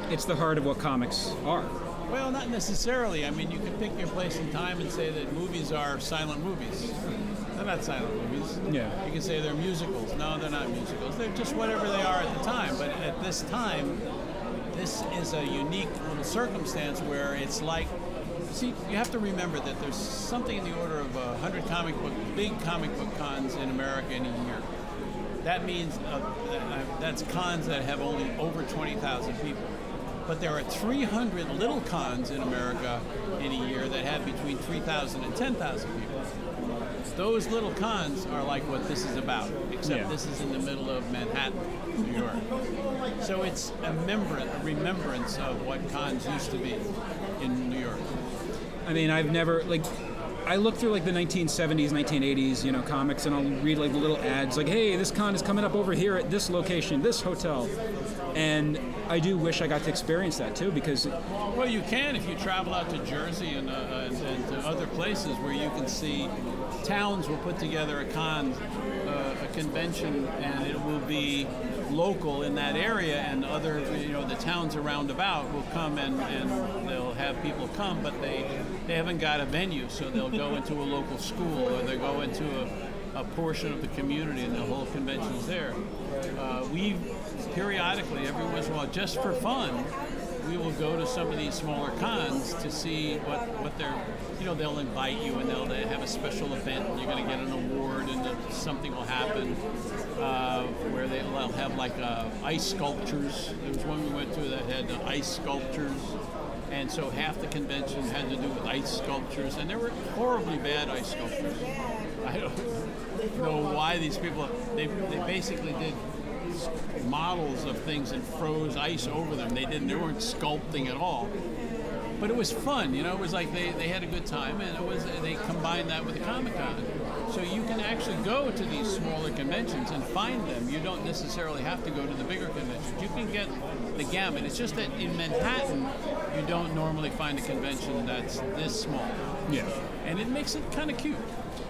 It's the heart of what comics are. Well, not necessarily. I mean, you can pick your place in time and say that movies are silent movies. They're not silent movies. Yeah. You can say they're musicals. No, they're not musicals. They're just whatever they are at the time. But at this time, this is a unique little circumstance where it's like. See, you have to remember that there's something in the order of a hundred comic book, big comic book cons in America in a year. That means uh, uh, that's cons that have only over 20,000 people. But there are 300 little cons in America in a year that have between 3,000 and 10,000 people. Those little cons are like what this is about, except Yeah. this is in the middle of Manhattan, New York. So it's a, membran- a remembrance of what cons used to be in New York. I mean, I've never like. I look through like the 1970s, 1980s, you know, comics, and I'll read like the little ads, like, "Hey, this con is coming up over here at this location, this hotel," and I do wish I got to experience that too, because Well, you can if you travel out to Jersey and, uh, and, and to other places where you can see towns will put together a con, uh, a convention, and it will be local in that area, and other, you know, the towns around about will come and, and they'll have people come, but they they haven't got a venue, so they'll go into a local school or they go into a, a portion of the community, and the whole convention's there. Uh, we periodically, every once in a while, just for fun, we will go to some of these smaller cons to see what, what they're, you know, they'll invite you and they'll they have a special event and you're going to get an award and something will happen uh, where they- they'll have like uh, ice sculptures. There was one we went to that had uh, ice sculptures. And so half the convention had to do with ice sculptures, and there were horribly bad ice sculptures. I don't know why these people, they, they basically did models of things and froze ice over them. They didn't. They weren't sculpting at all. But it was fun, you know. It was like they, they had a good time, and it was they combined that with the Comic Con. So you can actually go to these smaller conventions and find them. You don't necessarily have to go to the bigger conventions. You can get the gamut. It's just that in Manhattan, you don't normally find a convention that's this small, yeah, and it makes it kind of cute.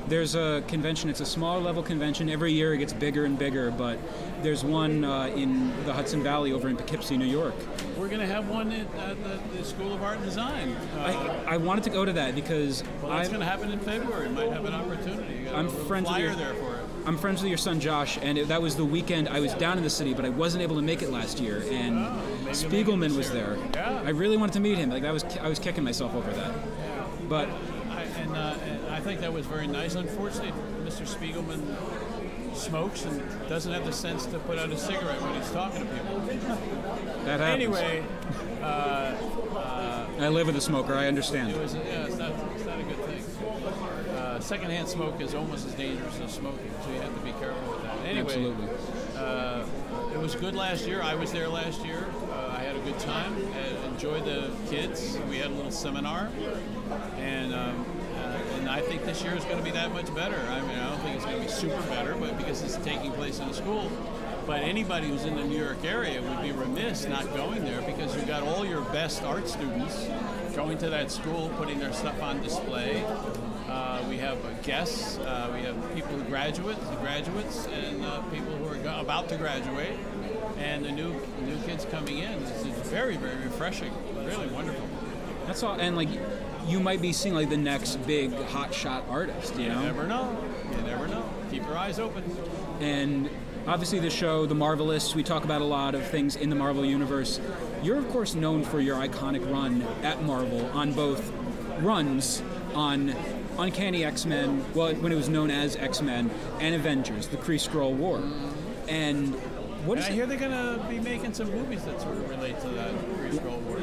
There's a convention. It's a smaller level convention. Every year it gets bigger and bigger, but there's one uh, in the Hudson Valley over in Poughkeepsie, New York. We're going to have one at, at the, the School of Art and Design. Uh, I, I wanted to go to that because well, that's going to happen in February. Might have an opportunity. You I'm a friends with flyer your- there for it. I'm friends with your son Josh, and it, that was the weekend I was down in the city, but I wasn't able to make it last year. And maybe you'll make it Spiegelman was there. Yeah. I really wanted to meet him. Like that was I was kicking myself over that. But I, and, uh, and I think that was very nice. Unfortunately, Mr. Spiegelman smokes and doesn't have the sense to put out a cigarette when he's talking to people. that happens. Anyway, I live with a smoker. I understand. it was yeah, it's not, it's not a good thing. Uh, secondhand smoke is almost as dangerous as smoking, so you have to be careful with that. Anyway, Absolutely. Uh, it was good last year. I was there last year. Uh, I had a good time. I enjoyed the kids. We had a little seminar, and um, uh, I think this year is going to be that much better. I mean, I don't think it's going to be super better, but because it's taking place in a school. But anybody who's in the New York area would be remiss not going there because you've got all your best art students going to that school, putting their stuff on display. Uh, we have guests. Uh, we have people who graduate, the graduates, and uh, people who are go- about to graduate, and the new new kids coming in. It's, it's very very refreshing. Really wonderful. That's all. And like, you might be seeing like the next big hotshot artist. You You know. never know. You never know. Keep your eyes open. and obviously the show the Marvelists, we talk about a lot of things in the marvel universe you're of course known for your iconic run at marvel on both runs on uncanny x-men well when it was known as x-men and avengers the kree skrull war mm-hmm. and what And is I it- hear they're gonna be making some movies that sort of relate to that Kree Skrull War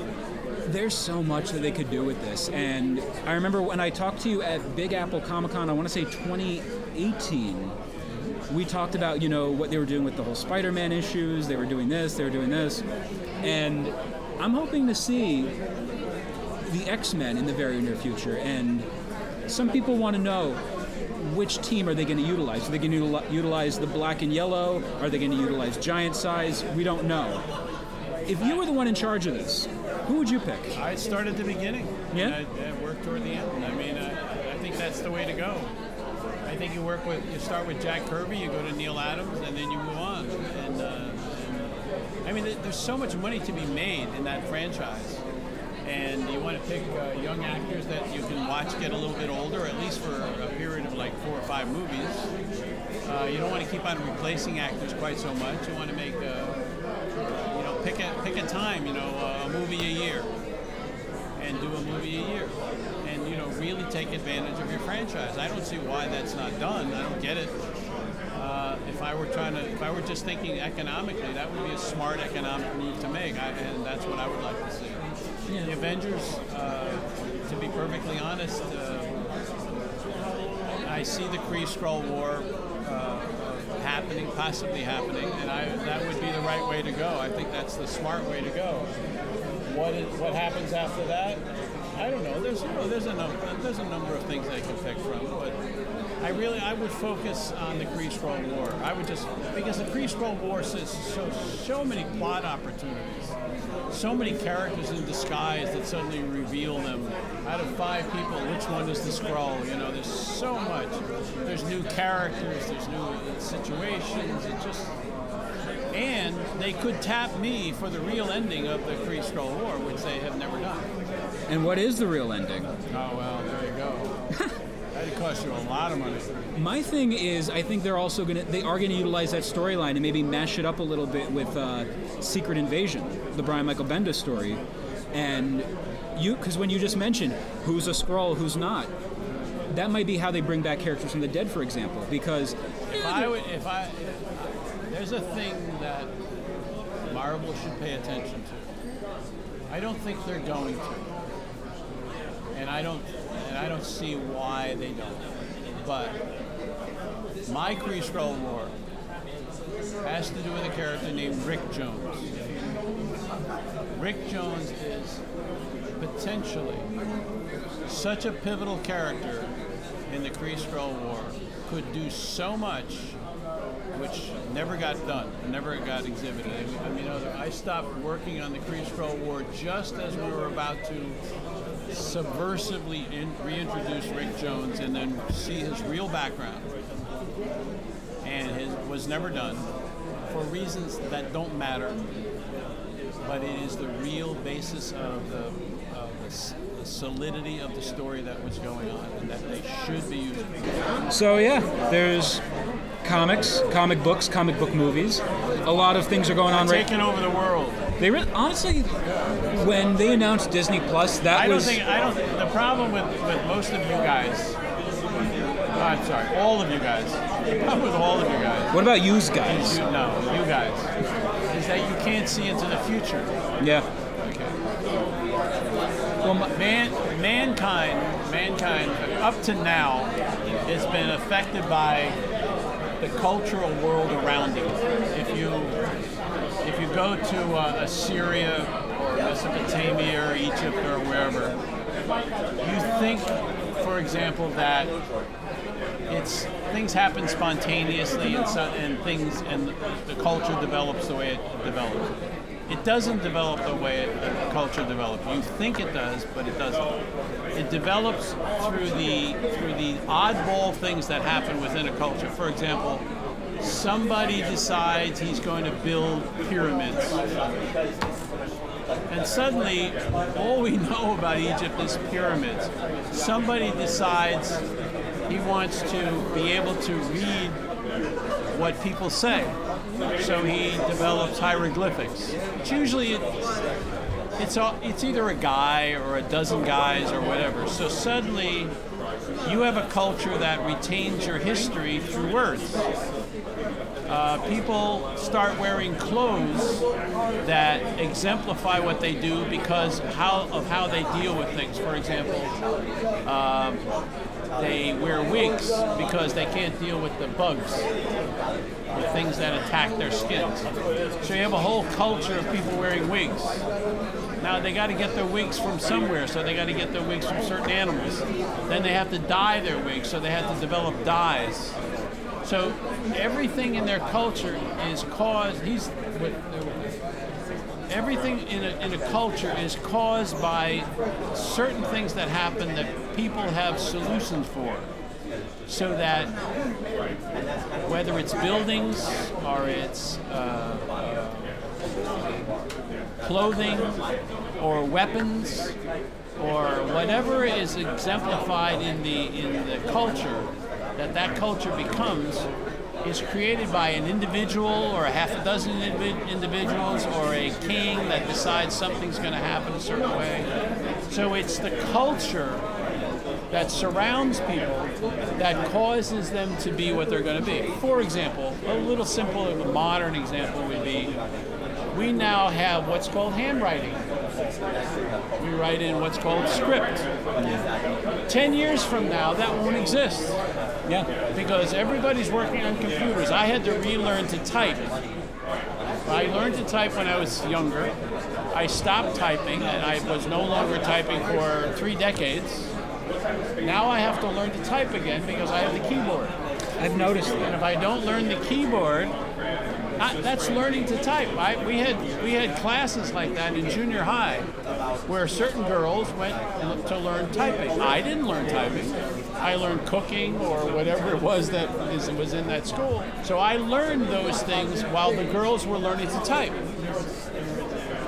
there's so much that they could do with this. And I remember when I talked to you at Big Apple Comic Con, I want to say 2018, we talked about, you know, what they were doing with the whole Spider Man issues. They were doing this, they were doing this. And I'm hoping to see the X Men in the very near future. And some people want to know which team are they going to utilize? Are they going to utilize the black and yellow? Are they going to utilize giant size? We don't know. If you were the one in charge of this, who would you pick? I start at the beginning. Yeah? And I, I worked toward the end. I mean, I, I think that's the way to go. I think you work with, you start with Jack Kirby, you go to Neal Adams, and then you move on. And, uh, and I mean, there's so much money to be made in that franchise. And you want to pick uh, young actors that you can watch get a little bit older, at least for a period of like four or five movies. Uh, you don't want to keep on replacing actors quite so much. You want to make, uh, you know, pick a pick a time. You know, a movie a year, and do a movie a year, and you know, really take advantage of your franchise. I don't see why that's not done. I don't get it. Uh, if I were trying to, if I were just thinking economically, that would be a smart economic move to make, I, and that's what I would like to see. The Avengers, uh, to be perfectly honest, uh, I see the Kree Skrull War uh, happening, possibly happening, and I, that would be the right way to go. I think that's the smart way to go. What is, what happens after that? I don't know. There's you know, there's a number there's a number of things I can pick from, but I really I would focus on the Skrull War. I would just because the Skrull War says so so many plot opportunities, so many characters in disguise that suddenly reveal them. Out of five people, which one is the Skrull? You know, there's so much. There's new characters. There's new situations. It just and they could tap me for the real ending of the Kree Skrull War, which they have never done. And what is the real ending? Oh well, there you go. That'd cost you a lot of money. My thing is, I think they're also gonna they are gonna utilize that storyline and maybe mash it up a little bit with uh, Secret Invasion, the Brian Michael Bendis story, and you because when you just mentioned who's a Skrull, who's not, that might be how they bring back characters from the dead, for example, because If I would, if I, there's a thing that Marvel should pay attention to. I don't think they're going to, and I don't, and I don't see why they don't. But my Skrull War has to do with a character named Rick Jones. Rick Jones is potentially such a pivotal character in the Kree Skrull War, could do so much, which never got done, never got exhibited. I mean, I stopped working on the Kree Skrull War just as we were about to subversively in, reintroduce Rick Jones and then see his real background. And it was never done for reasons that don't matter, but it is the real basis of the, of the, the solidity of the story that was going on and that they should be using. So yeah, there's comics, comic books, comic book movies. A lot of things are going on right. Taking over the world. They really, honestly, when they announced Disney Plus, that was. I don't was think I don't. The problem with, with most of you guys, oh, I'm sorry, all of you guys. The problem with all of you guys, what about yous guys? you no, you guys, is that you can't see into the future. Yeah. Okay. Well, man, mankind, mankind, up to now, has been affected by the cultural world around you if you go to uh, Assyria or Mesopotamia or Egypt or wherever, you think, for example, that it's things happen spontaneously and, so, and things and the culture develops the way it develops. it doesn't develop the way a culture develops. You think it does, but it doesn't. It develops through the through the oddball things that happen within a culture. For example, somebody decides he's going to build pyramids. And suddenly, all we know about Egypt is pyramids. Somebody decides he wants to be able to read what people say. So he develops hieroglyphics. It's usually it's a, it's either a guy or a dozen guys or whatever. So suddenly you have a culture that retains your history through words. Uh, people start wearing clothes that exemplify what they do because how of how they deal with things. For example, um, they wear wigs because they can't deal with the bugs, the things that attack their skins. So you have a whole culture of people wearing wigs. Now they got to get their wigs from somewhere, so they got to get their wigs from certain animals. Then they have to dye their wigs, so they have to develop dyes. So everything in their culture is caused. He's everything in a, in a culture is caused by certain things that happen that people have solutions for. So that whether it's buildings or it's uh, clothing or weapons or whatever is exemplified in the in the culture that that culture becomes is created by an individual or a half a dozen individ- individuals or a king that decides something's going to happen a certain way. So it's the culture that surrounds people that causes them to be what they're going to be. For example, a little simple, a modern example would be we now have what's called handwriting. We write in what's called script. Ten years from now, that won't exist. Yeah. Because everybody's working on computers. I had to relearn to type. I learned to type when I was younger. I stopped typing and I was no longer typing for three decades. Now I have to learn to type again because I have the keyboard. I've noticed And that. if I don't learn the keyboard, I, that's learning to type. I, we had we had classes like that in junior high, where certain girls went to learn typing. I didn't learn typing. I learned cooking or whatever it was that is, was in that school. So I learned those things while the girls were learning to type.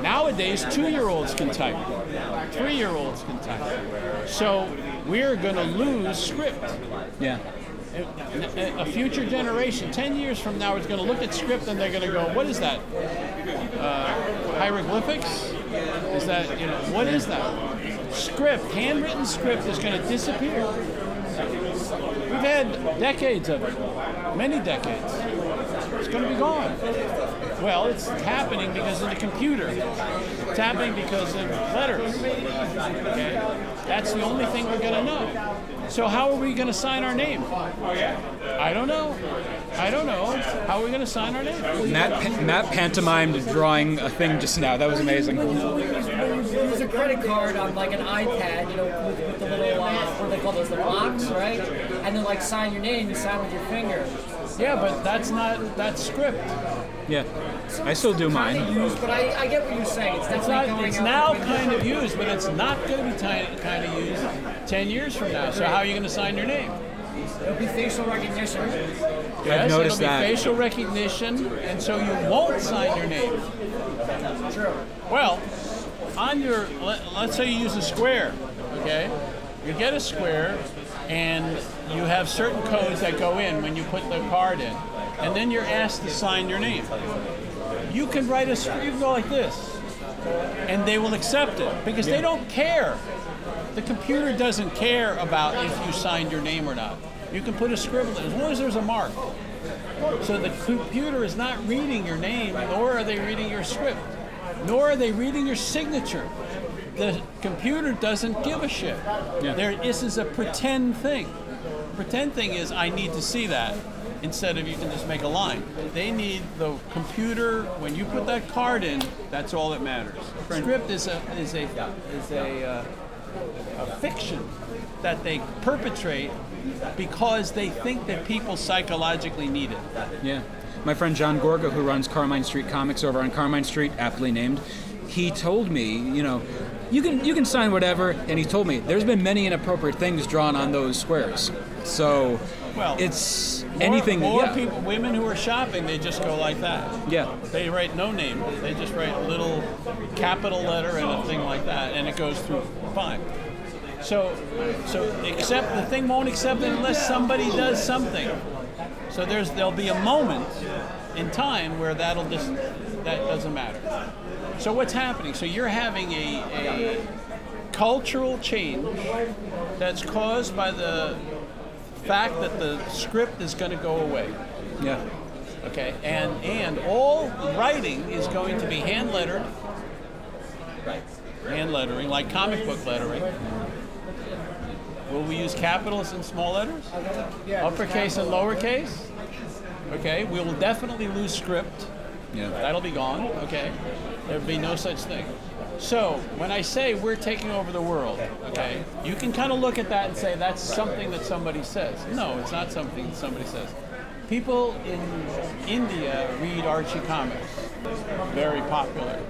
Nowadays, two-year-olds can type. Three-year-olds can type. So we're going to lose script Yeah. A- future generation, 10 years from now, is going to look at script and they're going to go, what is that? Uh, hieroglyphics? Is that, you know, what is that? Script, handwritten script is going to disappear. We've had decades of it, many decades. It's going to be gone. Well, it's happening because of the computer. It's happening because of letters. Okay? That's the only thing we're going to know. So how are we going to sign our name? I don't know. I don't know. How are we going to sign our name? Matt, pa- Matt pantomimed drawing a thing just now. That was amazing. use a credit card on like an iPad, you know, with, with the little uh, what do they call those, the blocks, right? And then like sign your name, you sign with your finger. Yeah, but that's not that's script. Yeah. I still do Kind of mine. used, but I, I get what you're saying. It's It's not. going It's now kind of used, but it's not going to be ti- kind of used ten years from now. So how are you going to sign your name? It'll be facial recognition. Yes, noticed it'll be that. facial recognition, and so you won't sign your name. True. Well, on your let, let's say you use a square, okay? You get a square, and you have certain codes that go in when you put the card in, and then you're asked to sign your name. You can write a script. You can go like this, and they will accept it because they don't care. The computer doesn't care about if you signed your name or not. You can put a scribble in as long as there's a mark. So the computer is not reading your name, nor are they reading your script, nor are they reading your signature. The computer doesn't give a shit. There, this is a pretend thing. Pretend thing is I need to see that instead of you can just make a line. They need the computer when you put that card in. That's all that matters. Script is a is a is a, uh, a fiction that they perpetrate because they think that people psychologically need it. Yeah. my friend John Gorga, who runs Carmine Street Comics over on Carmine Street, aptly named, he told me, you know, you can you can sign whatever, and he told me there's been many inappropriate things drawn on those squares. So Well, it's More- anything. More yeah, people, women who are shopping, they just go like that. yeah, They write no name. They just write a little capital letter and a thing like that, and it goes through fine. So, so accept the thing won't accept it unless somebody does something. So there's there'll be a moment in time where that'll just that doesn't matter. So what's happening? So you're having a, a cultural change that's caused by the fact that the script is going to go away. yeah. Okay, and and all writing is going to be hand lettered. Right. Hand lettering, like comic book lettering. Will we use capitals and small letters? Uppercase and lowercase? Okay, we will definitely lose script. Yeah. That'll be gone. Okay, there'll be no such thing. So when I say we're taking over the world, okay, you can kind of look at that and say that's something that somebody says. No, it's not something that somebody says. People in India read Archie comics. Very popular.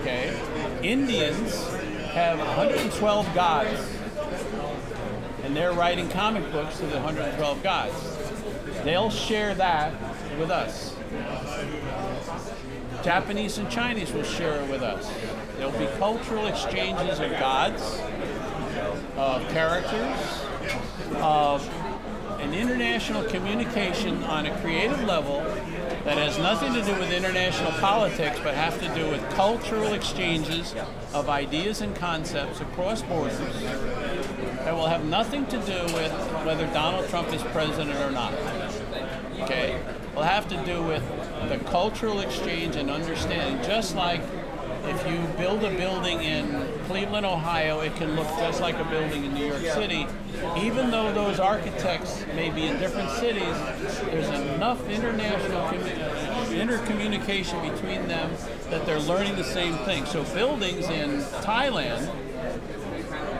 Okay, Indians have 112 gods, and they're writing comic books to the 112 gods. They'll share that with us. Japanese and Chinese will share it with us. There'll be cultural exchanges of gods, of characters, of an international communication on a creative level that has nothing to do with international politics but have to do with cultural exchanges of ideas and concepts across borders that will have nothing to do with whether Donald Trump is president or not. Okay? Will have to do with the cultural exchange and understanding, just like if you build a building in Cleveland, Ohio, it can look just like a building in New York City. Even though those architects may be in different cities, there's enough international commu- intercommunication between them that they're learning the same thing. So buildings in Thailand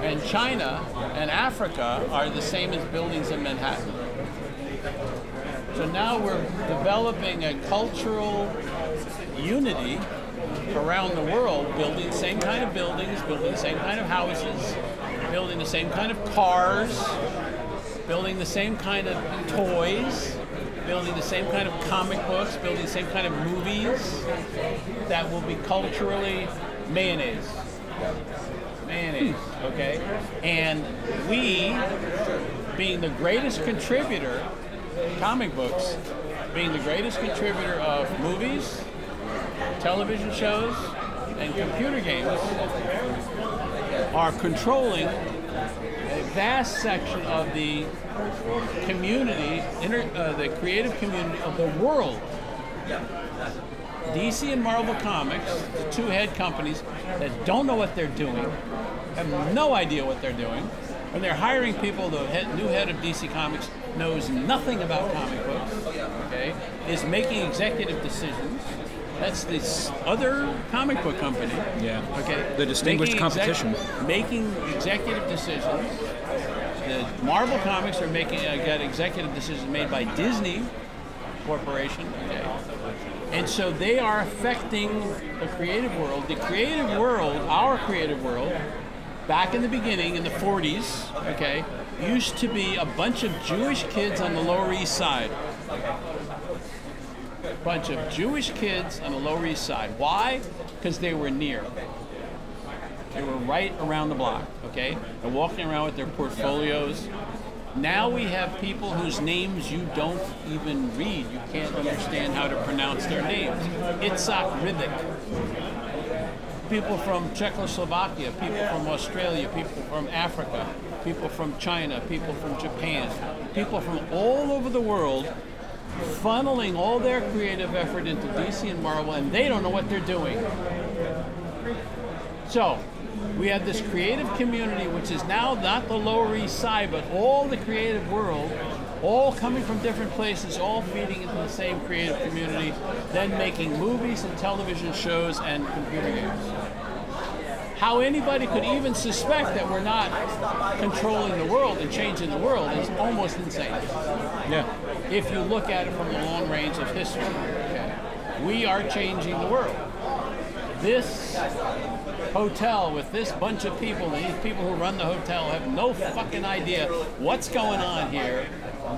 and China and Africa are the same as buildings in Manhattan. So now we're developing a cultural unity around the world, building the same kind of buildings, building the same kind of houses, building the same kind of cars, building the same kind of toys, building the same kind of comic books, building the same kind of movies that will be culturally mayonnaise. Mayonnaise, okay? And we, being the greatest contributor, comic books, being the greatest contributor of movies, television shows, and computer games, are controlling a vast section of the community, inter, uh, the creative community of the world. DC and Marvel Comics, the two head companies that don't know what they're doing, have no idea what they're doing. When they're hiring people, the head, new head of DC Comics knows nothing about comic books, okay, is making executive decisions. That's this other comic book company. Yeah. Okay. The distinguished making exec- competition. making executive decisions. The Marvel Comics are making uh, got executive decisions made by Disney Corporation. Okay. And so they are affecting the creative world. The creative world, our creative world, back in the beginning in the 40s, okay, used to be a bunch of Jewish kids on the Lower East Side. A bunch of Jewish kids on the Lower East Side. Why? Because they were near. They were right around the block, okay? They're walking around with their portfolios. Now we have people whose names you don't even read. You can't understand how to pronounce their names. Itzhak Rivik. People from Czechoslovakia, people from Australia, people from Africa, people from China, people from Japan, people from all over the world funneling all their creative effort into DC and Marvel, and they don't know what they're doing. So, we have this creative community, which is now not the Lower East Side, but all the creative world, all coming from different places, all feeding into the same creative community, then making movies and television shows and computer games. how anybody could even suspect that we're not controlling the world and changing the world is almost insane. Yeah. If you look at it from the long range of history, okay, we are changing the world. This hotel with this bunch of people, and these people who run the hotel have no fucking idea what's going on here.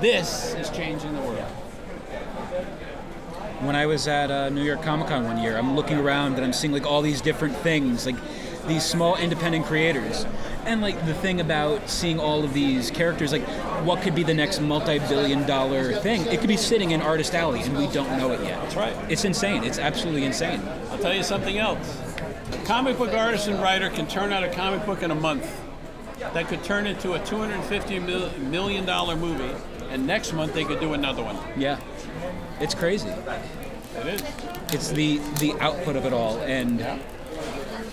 This is changing the world. when I was at uh, New York Comic Con one year, I'm looking around and I'm seeing like all these different things, like these small independent creators. And like the thing about seeing all of these characters, like what could be the next multi-billion dollar thing? It could be sitting in Artist Alley and we don't know it yet. That's right. It's insane. It's absolutely insane. I'll tell you something else. A comic book artist and writer can turn out a comic book in a month that could turn into a 250 mil- million dollar movie, and next month they could do another one. Yeah. It's crazy. It is. It's the the output of it all and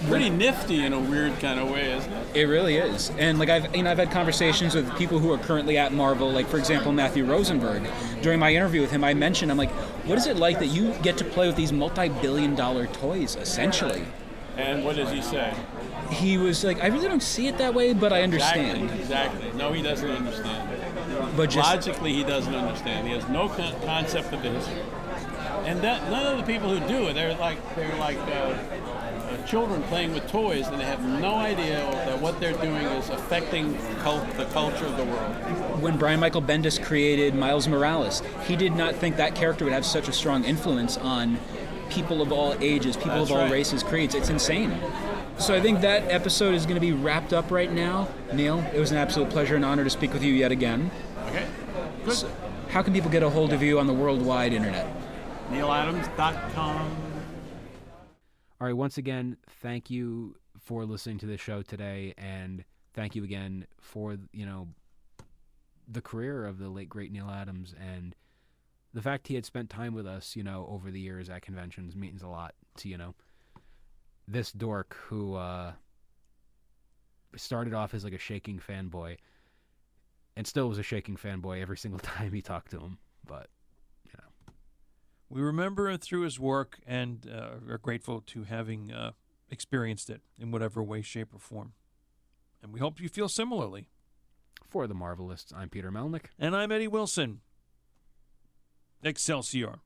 Pretty nifty in a weird kind of way, isn't it? It really is, and like I've you know I've had conversations with people who are currently at Marvel, like for example Matthew Rosenberg. During my interview with him, I mentioned I'm like, what is it like that you get to play with these multi-billion-dollar toys, essentially? And what does he say? He was like, I really don't see it that way, but I understand. Exactly. Exactly. No, he doesn't understand. But just Logically, he doesn't understand. He has no con- concept of the history. And that, none of the people who do it, they're like they're like uh, uh, children playing with toys, and they have no idea that what they're doing is affecting cult- the culture of the world. when Brian Michael Bendis created Miles Morales, he did not think that character would have such a strong influence on people of all ages, people That's of all right. races, creeds. It's insane. So I think that episode is going to be wrapped up right now. Neal, it was an absolute pleasure and honor to speak with you yet again. Okay. Good. So how can people get a hold of you on the worldwide internet? NealAdams.com. All right, once again, thank you for listening to the show today, and thank you again for you know the career of the late great Neal Adams and the fact he had spent time with us, you know, over the years at conventions means a lot to you know this dork who uh, started off as like a shaking fanboy and still was a shaking fanboy every single time he talked to him, but you know. We remember him through his work and uh, are grateful to having uh, experienced it in whatever way, shape, or form. And we hope you feel similarly. For the Marvelists, I'm Peter Melnick. And I'm Eddie Wilson. Excelsior.